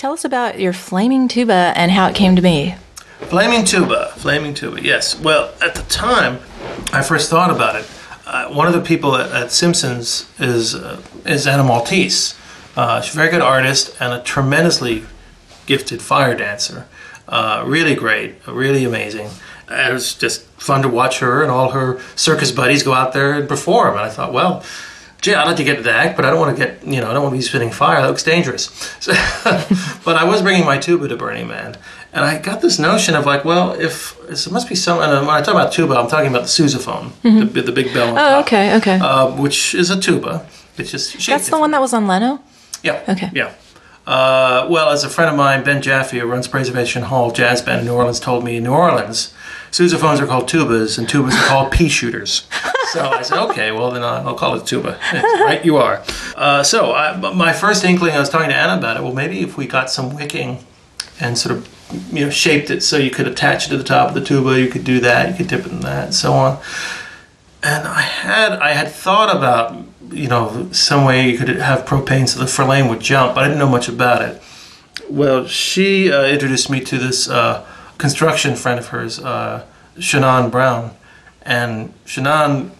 Tell us about your flaming tuba and how it came to be. Flaming tuba, flaming tuba. Yes. Well, at the time I first thought about it, uh, one of the people at, at Simpsons is uh, is Anna Maltese. Uh, she's a very good artist and a tremendously gifted fire dancer. Uh, really great, really amazing. And it was just fun to watch her and all her circus buddies go out there and perform. And I thought, well, gee, I'd like to get to the act, but I don't want to get, you know, I don't want to be spitting fire. That looks dangerous. So, but I was bringing my tuba to Burning Man. And I got this notion of like, well, if it must be some, and when I talk about tuba, I'm talking about the sousaphone, the, the big bell on Oh, top, okay, okay. uh, which is a tuba. It's just That's the one that was on Leno? yeah. Okay. Yeah. Uh, well, as a friend of mine, Ben Jaffe, who runs Preservation Hall Jazz Band in New Orleans, told me in New Orleans, sousaphones are called tubas and tubas are called pea shooters. So I said, okay, well then I'll call it tuba. Right, you are. Uh, so I, my first inkling, I was talking to Anna about it. Well, maybe if we got some wicking and sort of you know shaped it so you could attach it to the top of the tuba, you could do that, you could dip it in that, and so on. And I had I had thought about you know some way you could have propane so the flame would jump, but I didn't know much about it. Well, she uh, introduced me to this uh, construction friend of hers, uh, Shannon Brown, and Shannon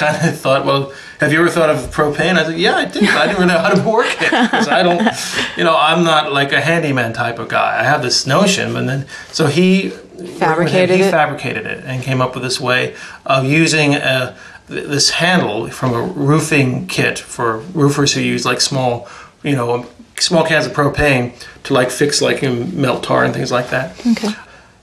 kind of thought, well, have you ever thought of propane? I said, yeah, I did. I didn't really know how to work it because I don't, you know, I'm not like a handyman type of guy. I have this notion, but then so he Fabricated he it? fabricated it and came up with this way of using uh, a, this handle from a roofing kit for roofers who use like small, you know, small cans of propane to like fix like melt tar and things like that. Okay.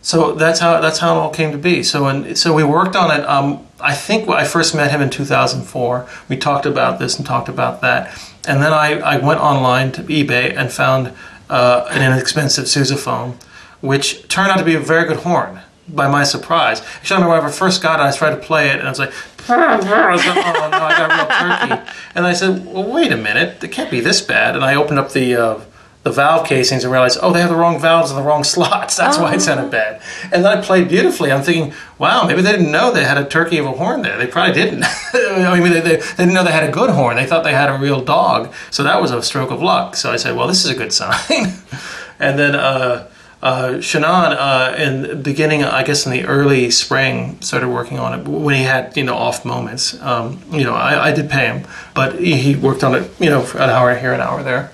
So that's how that's how it all came to be. So and so we worked on it. Um, I think I first met him in 2004. We talked about this and talked about that, and then I, I went online to eBay and found uh, an inexpensive sousaphone, which turned out to be a very good horn. By my surprise, actually, I remember when I first got it, I tried to play it, and I was like, I was like, "Oh no, I got real turkey." And I said, "Well, wait a minute, it can't be this bad." And I opened up the uh, the valve casings and realized, oh, they have the wrong valves in the wrong slots. That's why it sounded bad. And then I played beautifully. I'm thinking, wow, maybe they didn't know they had a turkey of a horn there. They probably didn't. I mean, they, they, they didn't know they had a good horn. They thought they had a real dog. So that was a stroke of luck. So I said, well, this is a good sign. and then uh, uh, Shannon, uh, in the beginning, I guess in the early spring, started working on it when he had, you know, off moments. Um, you know, I, I did pay him, but he, he worked on it, you know, for an hour here, an hour there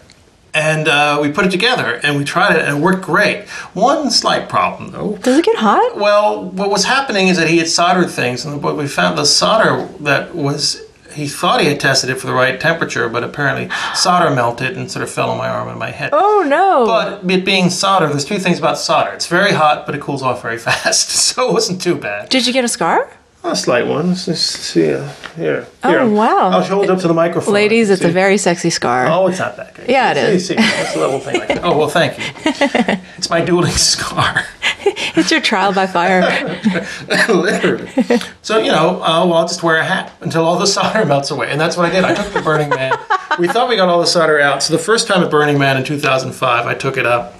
and uh, we put it together and we tried it and it worked great. One slight problem though. Does it get hot? Well, what was happening is that he had soldered things, and what we found the solder that was. He thought he had tested it for the right temperature, but apparently solder melted and sort of fell on my arm and my head. Oh no. But it being solder, there's two things about solder. It's very hot, but it cools off very fast, so it wasn't too bad. Did you get a scar? A slight one. Let's just see. Uh, here. Oh, Here. wow. I'll hold it up to the microphone. Ladies, it's a very sexy scar. Oh, it's not that good. Yeah, it See, is. See, it's a little thing like that. Oh, well, thank you. It's my dueling scar. It's your trial by fire. Literally. So, you know, uh, well, I'll just wear a hat until all the solder melts away. And that's what I did. I took the Burning Man. We thought we got all the solder out. So the first time at Burning Man in 2005, I took it up.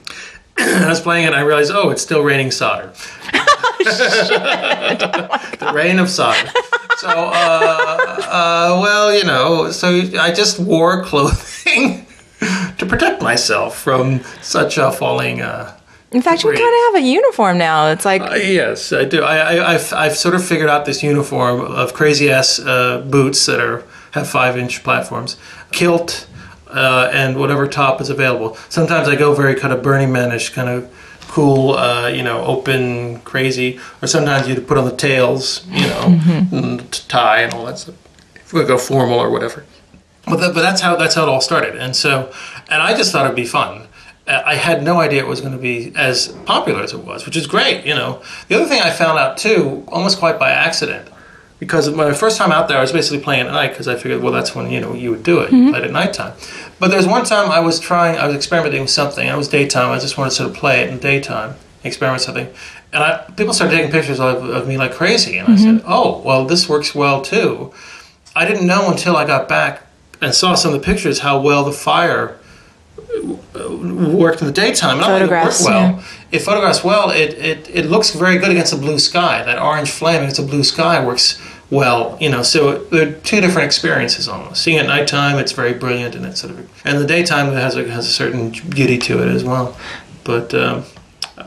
I was playing it and I realized, oh, it's still raining solder. The rain of solder. So, uh, uh, well, you know, so I just wore clothing to protect myself from such a falling. Uh, In fact, you kind of have a uniform now. It's like uh, yes, I do. I, I, I've, I've sort of figured out this uniform of crazy ass uh, boots that are have five inch platforms, kilt, uh, and whatever top is available. Sometimes I go very kind of Burning Manish, kind of cool, uh, you know, open, crazy. Or sometimes you'd put on the tails, you know, and tie and all that stuff. If we go formal or whatever. But, that, but that's how that's how it all started. And so, and I just thought it'd be fun. Uh, I had no idea it was going to be as popular as it was, which is great. You know, the other thing I found out too, almost quite by accident, because my first time out there, I was basically playing at night because I figured, well, that's when you know you would do it, you played at nighttime. But there's one time I was trying, I was experimenting with something. and It was daytime. I just wanted to sort of play it in daytime, experiment with something, and I, people started taking pictures of, of me like crazy. And I said, oh, well, this works well too. I didn't know until I got back and saw some of the pictures how well the fire uh, worked in the daytime. Not only did it Photographs, well, yeah. it photographs well. It, it it looks very good against the blue sky. That orange flame against the blue sky works well. You know, so they're two different experiences almost. Seeing it at nighttime, it's very brilliant, and it's sort of and the daytime it has a, has a certain beauty to it as well. But um,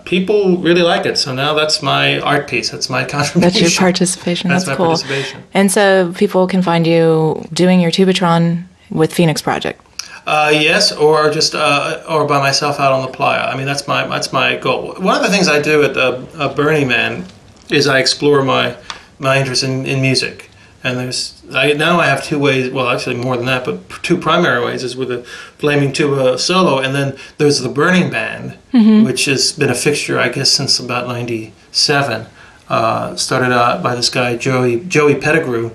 people really like it. So now that's my art piece. That's my contribution. that's your participation. That's That's, my cool. participation. And so people can find you doing your Tubatron with Phoenix Project. Uh, yes, or just uh, or by myself out on the playa. I mean, that's my that's my goal. One of the things I do at the uh, Burning Man is I explore my my interest in, in music. And there's I, now I have two ways. Well, actually more than that, but two primary ways is with the flaming tuba solo, and then there's the Burning Band, which has been a fixture, I guess, since about '97. Uh, started out by this guy Joey Joey Pettigrew,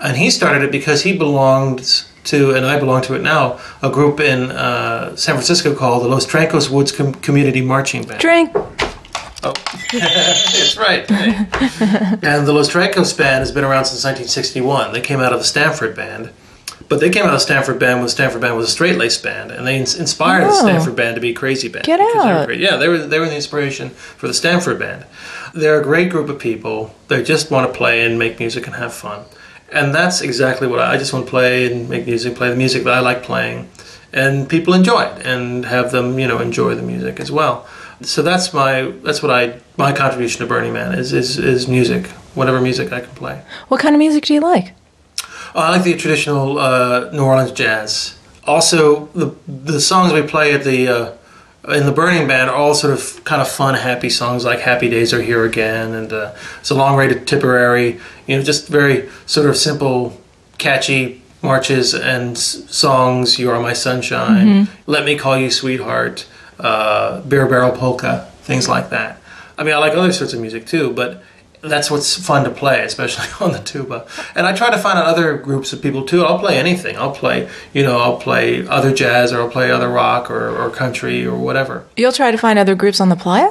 and he started it because he belonged to, and I belong to it now, a group in uh, San Francisco called the Los Trancos Woods Com- Community Marching Band. Drink. Oh, that's right. and the Los Trancos band has been around since 1961. They came out of the Stanford band, but they came out of the Stanford band when the Stanford band was a straight laced band, and they ins- inspired the Oh. Stanford band to be a crazy band. Get because they were out. Yeah, they were they were the inspiration for the Stanford band. They're a great group of people. They just want to play and make music and have fun, and that's exactly what I, I just want to play and make music, play the music that I like playing, and people enjoy it and have them you know enjoy the music as well. So that's my that's what I my contribution to Burning Man is is, is music, whatever music I can play. What kind of music do you like? Oh, I like the traditional uh, New Orleans jazz. Also, the the songs we play at the uh, in the Burning Band are all sort of kind of fun, happy songs like "Happy Days Are Here Again" and uh, "It's a Long Way to Tipperary." You know, just very sort of simple, catchy marches and s- songs. "You Are My Sunshine," "Let Me Call You Sweetheart," uh, "Beer Barrel Polka," things like that. I mean, I like other sorts of music too, but that's what's fun to play, especially on the tuba. And I try to find out other groups of people too. I'll play anything. I'll play, you know, I'll play other jazz or I'll play other rock or, or country or whatever. You'll try to find other groups on the playa?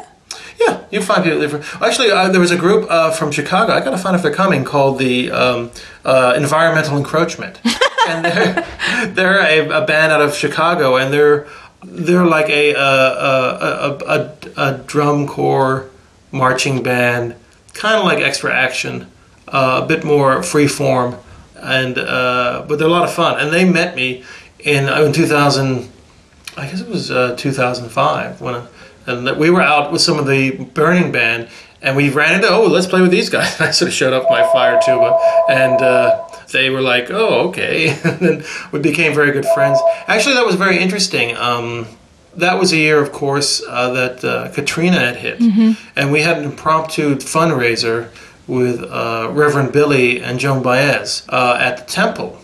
Yeah, you find people different. Actually, uh, there was a group uh, from Chicago. I got to find if they're coming called the um, uh, Environmental Encroachment, and they're they're a, a band out of Chicago, and they're they're like a a, a, a, a, drum corps marching band, kind of like Extra Action, uh, a bit more free form, and uh, but they're a lot of fun. And they met me in in 2000. I guess it was uh, 2005 when and that we were out with some of the Burning Band, and we ran into oh let's play with these guys. I sort of showed up my fire tuba, and uh, they were like oh okay, and then we became very good friends. Actually, that was very interesting. Um, that was a year, of course, uh, that uh, Katrina had hit, and we had an impromptu fundraiser with uh, Reverend Billy and Joan Baez uh, at the temple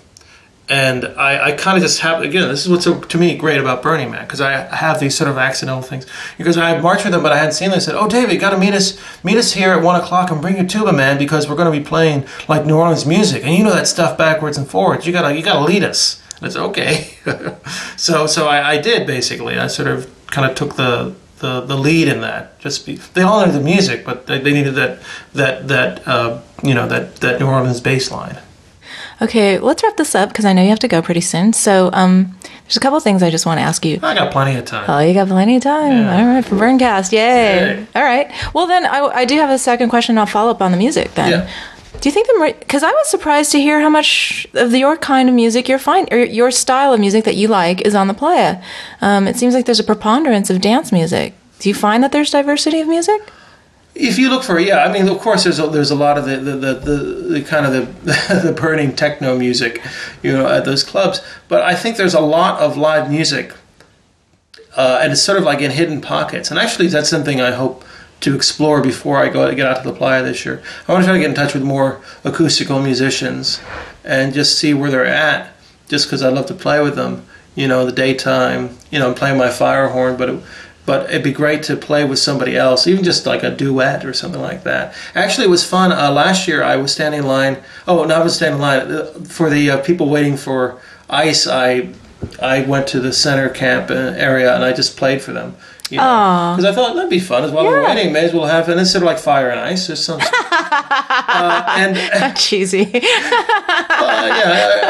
and I, I kind of just have again this is what's so to me great about Burning Man because I have these sort of accidental things because I marched with them but I hadn't seen them. I said, "Oh, David, you got to meet us meet us here at one o'clock and bring your tuba, man, because we're going to be playing like New Orleans music and you know that stuff backwards and forwards. You gotta you gotta lead us." And it's okay. so so I, I did basically. I sort of kind of took the. The, the lead in that just be they all knew the music but they, they needed that that that uh, you know that that New Orleans bass line Okay, let's wrap this up because I know you have to go pretty soon. So, um, there's a couple things I just want to ask you. I got plenty of time Oh, you got plenty of time. Yeah. All right, for Burncast. Yay. Yay. All right. Well, then I, I do have a second question. I'll follow up on the music then. Yeah. Do you think the because I was surprised to hear how much of the, your kind of music your find or your style of music that you like is on the playa. Um, it seems like there's a preponderance of dance music. Do you find that there's diversity of music? If you look for yeah, I mean, of course, there's a, there's a lot of the the, the, the, the kind of the the burning techno music, you know, at those clubs. But I think there's a lot of live music, uh, and it's sort of like in hidden pockets. And actually, that's something I hope to explore before I go get out to the playa this year. I want to try to get in touch with more acoustical musicians and just see where they're at. Just because I love to play with them, you know, the daytime. You know, I'm playing my fire horn, but. It, but it'd be great to play with somebody else, even just like a duet or something like that. Actually, it was fun. Uh, last year, I was standing in line. Oh, no, I was standing in line uh, for the uh, people waiting for ice. I I went to the center camp uh, area and I just played for them. Because I thought that'd be fun as well. Yeah. We're waiting, may as well have, and instead of like fire and ice, there's some. uh, and cheesy. uh, yeah,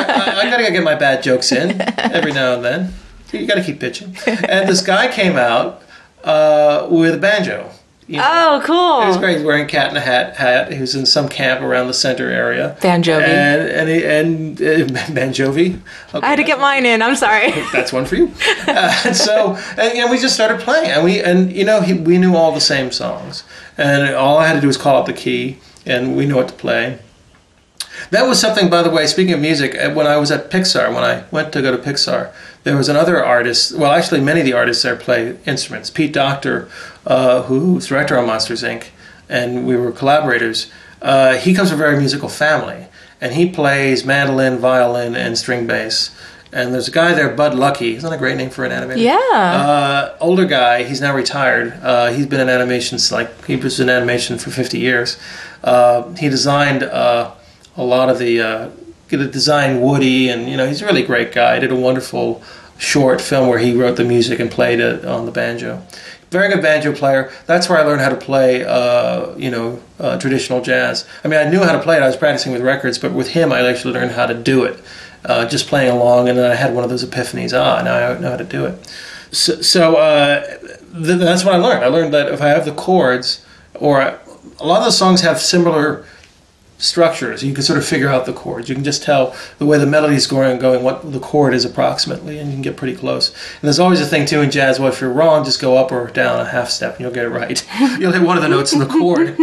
I, I, I, gotta get my bad jokes in every now and then. You gotta keep pitching. And this guy came out uh, with a banjo. You know, oh, cool! It was great. He's wearing cat in a hat. Hat. He was in some camp around the center area. Banjovi. And and he, and uh, Banjovi. Okay, I had to get mine in. I'm sorry. That's one for you. Uh, and so and, and we just started playing, and we and you know he, we knew all the same songs, and all I had to do was call out the key, and we knew what to play. That was something, by the way. Speaking of music, uh, when I was at Pixar, when I went to go to Pixar, there was another artist. Well, actually, many of the artists there play instruments. Pete Docter, uh, who's director on Monsters Inc., and we were collaborators. Uh, he comes from a very musical family, and he plays mandolin, violin, and string bass. And there's a guy there, Bud Luckey. Isn't that a great name for an animator? Yeah. Uh, older guy. He's now retired. Uh, he's been in animation like he was in animation for 50 years. Uh, he designed uh, a lot of the uh, designed Woody, and you know he's a really great guy. He did a wonderful short film where he wrote the music and played it on the banjo. Very good banjo player. That's where I learned how to play, uh, you know, uh, traditional jazz. I mean, I knew how to play it. I was practicing with records, but with him, I actually learned how to do it, uh, just playing along. And then I had one of those epiphanies. Ah, now I know how to do it. So, so uh, th- that's what I learned. I learned that if I have the chords, or I, a lot of the songs have similar structures. You can sort of figure out the chords. You can just tell the way the melody is going, and going what the chord is approximately, and you can get pretty close. And there's always a thing too in jazz. Well, if you're wrong, just go up or down a half step, and you'll get it right. you'll hit one of the notes in the chord.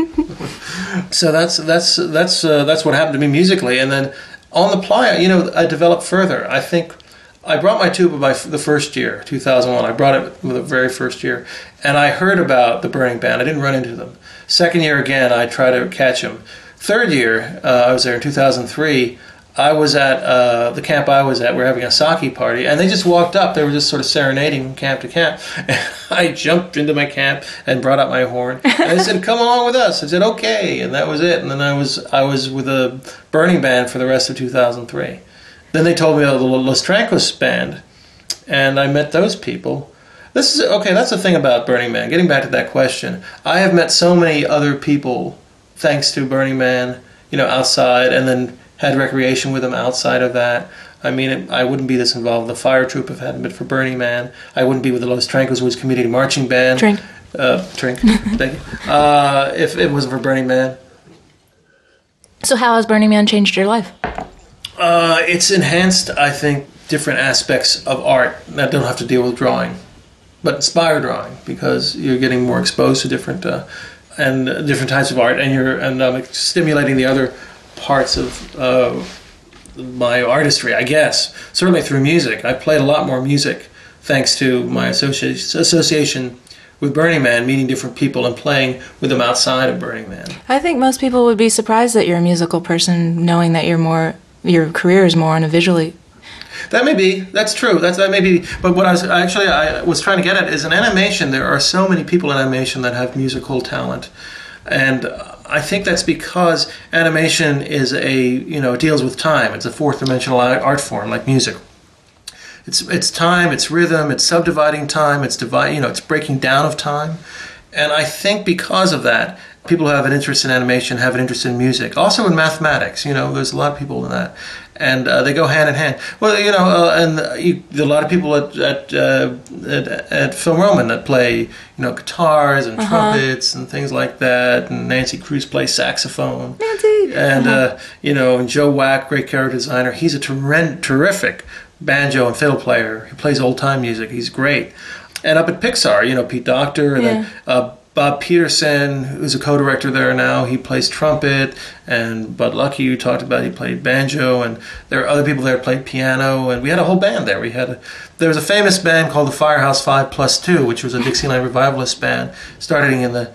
so that's that's that's uh, that's what happened to me musically. And then on the playa, you know, I developed further. I think. I brought my tuba by the first year, 2001. I brought it the very first year, and I heard about the Burning Band. I didn't run into them. Second year again, I tried to catch them Third year, uh, I was there in 2003. I was at uh, the camp I was at. We are having a sake party, and they just walked up. They were just sort of serenading camp to camp. And I jumped into my camp and brought out my horn. And they said, "Come along with us." I said, "Okay," and that was it. And then I was I was with a Burning Band for the rest of 2003. Then they told me about the Los Trancos band, and I met those people. This is okay. That's the thing about Burning Man. Getting back to that question, I have met so many other people thanks to Burning Man, you know, outside, and then had recreation with them outside of that. I mean, it, I wouldn't be this involved with the fire troupe if it hadn't been for Burning Man. I wouldn't be with the Los Trancos Woods Community Marching Band. Drink. Uh, drink. Thank you. Uh, if it wasn't for Burning Man. So, how has Burning Man changed your life? Uh, it's enhanced, I think, different aspects of art that don't have to deal with drawing, but inspire drawing because you're getting more exposed to different uh, and different types of art, and you're and um, stimulating the other parts of uh, my artistry, I guess. Certainly through music, I played a lot more music thanks to my associ- association with Burning Man, meeting different people and playing with them outside of Burning Man. I think most people would be surprised that you're a musical person, knowing that you're more your career is more on a visually that may be. That's true. That's that may be. But what I was actually I was trying to get at is in animation there are so many people in animation that have musical talent, and I think that's because animation is a you know deals with time. It's a fourth dimensional art form like music. It's it's time. It's rhythm. It's subdividing time. It's divide. You know, it's breaking down of time. And I think because of that, people who have an interest in animation have an interest in music. Also in mathematics. You know, there's a lot of people in that and uh, they go hand in hand. Well, you know, uh, and you, a lot of people at at, uh, at at Film Roman that play you know guitars and trumpets and things like that, and Nancy Kruse plays saxophone. Nancy! and uh, you know, and Joe Wack, great character designer. He's a ter- terrific banjo and fiddle player. He plays old time music. He's great. And up at Pixar, you know, Pete Docter and then, uh, Bob Peterson, who's a co-director there now, he plays trumpet, and Bud Luckey, you talked about, he played banjo, and there are other people there played piano, and we had a whole band there. We had a, there was a famous band called the Firehouse Five Plus Two, which was a Dixieland revivalist band, starting in the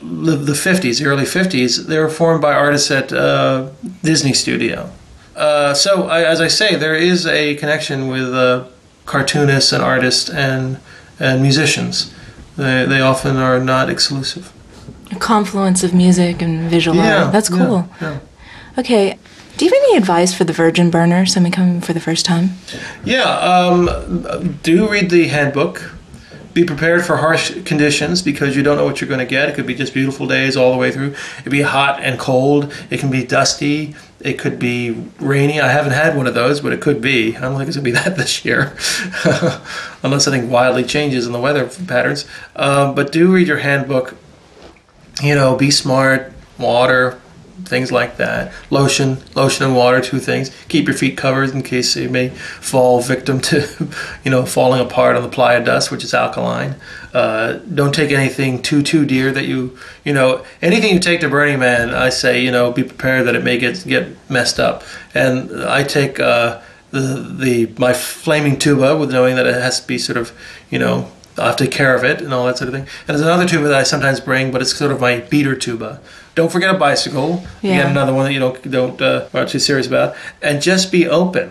the 50s, the early 50s. They were formed by artists at uh, Disney Studio. Uh, so, I, as I say, there is a connection with uh, cartoonists and artists and and musicians. They, they often are not exclusive. A confluence of music and visual art. That's yeah, cool. Yeah, Okay. Do you have any advice for the virgin burner, someone coming for the first time? Yeah, um, do read the handbook. Be prepared for harsh conditions because you don't know what you're going to get. It could be just beautiful days all the way through. It could be hot and cold. It can be dusty. It could be rainy. I haven't had one of those, but it could be. I don't think it's to be that this year, unless something wildly changes in the weather patterns. Um, but do read your handbook. You know, be smart. Water, things like that. Lotion, lotion and water, two things. Keep your feet covered in case you may fall victim to, you know, falling apart on the playa dust, which is alkaline. Uh, don't take anything too too dear that you, you know, anything you take to Burning Man. I say, you know, be prepared that it may get get messed up. And I take. Uh, the, the my flaming tuba with knowing that it has to be sort of you know I have to take care of it and all that sort of thing. And there's another tuba that I sometimes bring, but it's sort of my beater tuba. Don't forget a bicycle. Yeah. get another one that you don't don't uh, are too serious about, and just be open.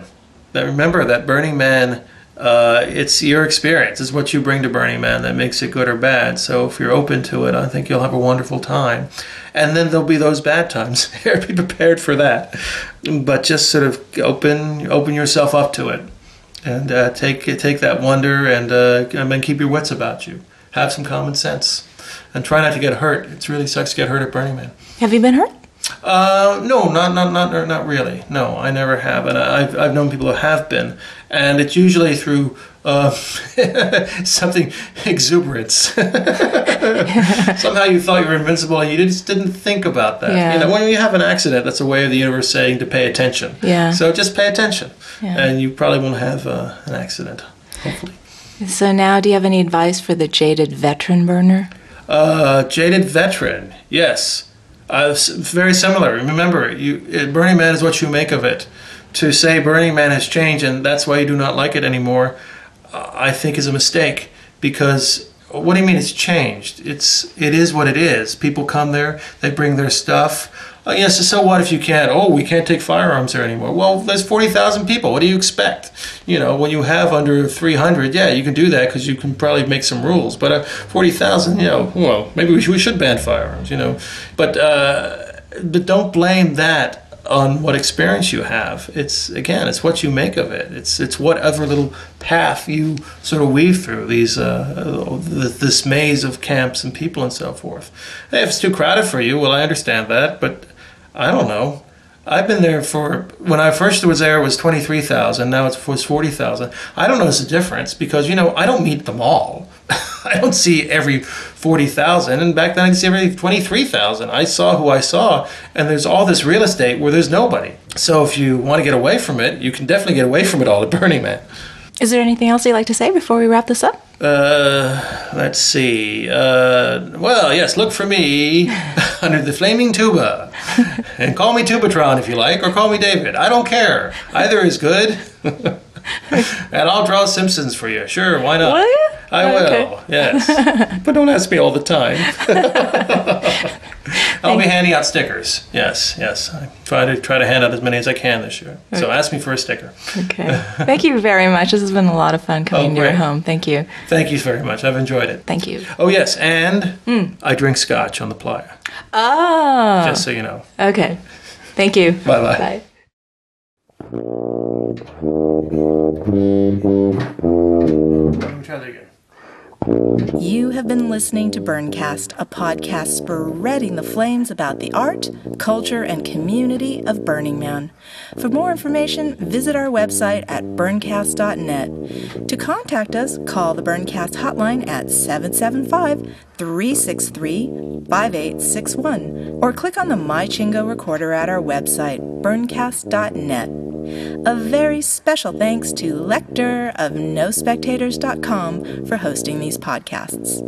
Now remember that Burning Man. Uh, it's your experience. It's what you bring to Burning Man that makes it good or bad. So if you're open to it, I think you'll have a wonderful time. And then there'll be those bad times. be prepared for that. But just sort of open open yourself up to it and uh, take take that wonder and uh, and then keep your wits about you. Have some common sense, and try not to get hurt. It really sucks to get hurt at Burning Man. Have you been hurt? Uh, no, not not not not really. No, I never have, and I've I've known people who have been, and it's usually through uh, something exuberance. Somehow you thought you were invincible, and you just didn't think about that. Yeah. You know, when you have an accident, that's a way of the universe saying to pay attention. Yeah. So just pay attention, Yeah. and you probably won't have uh, an accident. Hopefully. So now, do you have any advice for the jaded veteran burner? Uh, jaded veteran, yes. Uh, very similar. Remember, you, it, Burning Man is what you make of it. To say Burning Man has changed and that's why you do not like it anymore, uh, I think is a mistake. Because what do you mean it's changed? It's it is what it is. People come there, they bring their stuff. Oh, yes, so what if you can't? Oh, we can't take firearms there anymore. Well, there's 40,000 people. What do you expect? You know, when you have under 300, yeah, you can do that because you can probably make some rules. But uh, 40,000, you know, well, maybe we should, we should ban firearms, you know. But, uh, but don't blame that on what experience you have. It's again, it's what you make of it. It's it's whatever little path you sort of weave through these uh, this maze of camps and people and so forth. Hey, if it's too crowded for you, well, I understand that, but I don't oh. know. I've been there for when I first was there it was twenty three thousand. Now it's was forty thousand. I don't notice a difference because you know I don't meet them all. I don't see every forty thousand, and back then I could see every twenty three thousand. I saw who I saw, and there's all this real estate where there's nobody. So if you want to get away from it, you can definitely get away from it all at Burning Man. Is there anything else you'd like to say before we wrap this up? Uh, let's see. Uh, well, yes, look for me under the flaming tuba. And call me Tubatron if you like, or call me David. I don't care. Either is good. and I'll draw Simpsons for you. Sure, why not? I will, yes. but don't ask me all the time. I'll be handing out stickers. Yes, yes. I try to try to hand out as many as I can this year. So ask me for a sticker. Okay. Thank you very much. This has been a lot of fun coming Oh, to your home. Thank you. Thank you very much. I've enjoyed it. Thank you. Oh yes, and mm. I drink scotch on the playa. Oh. Just so you know. Okay. Thank you. Bye-bye. Bye. Let me try that again. You have been listening to Burncast, a podcast spreading the flames about the art, culture, and community of Burning Man. For more information, visit our website at burncast.net. To contact us, call the Burncast hotline at 775 363 5861 or click on the MyChingo recorder at our website, burncast.net. A very special thanks to Lecter of NoSpectators.com for hosting these podcasts.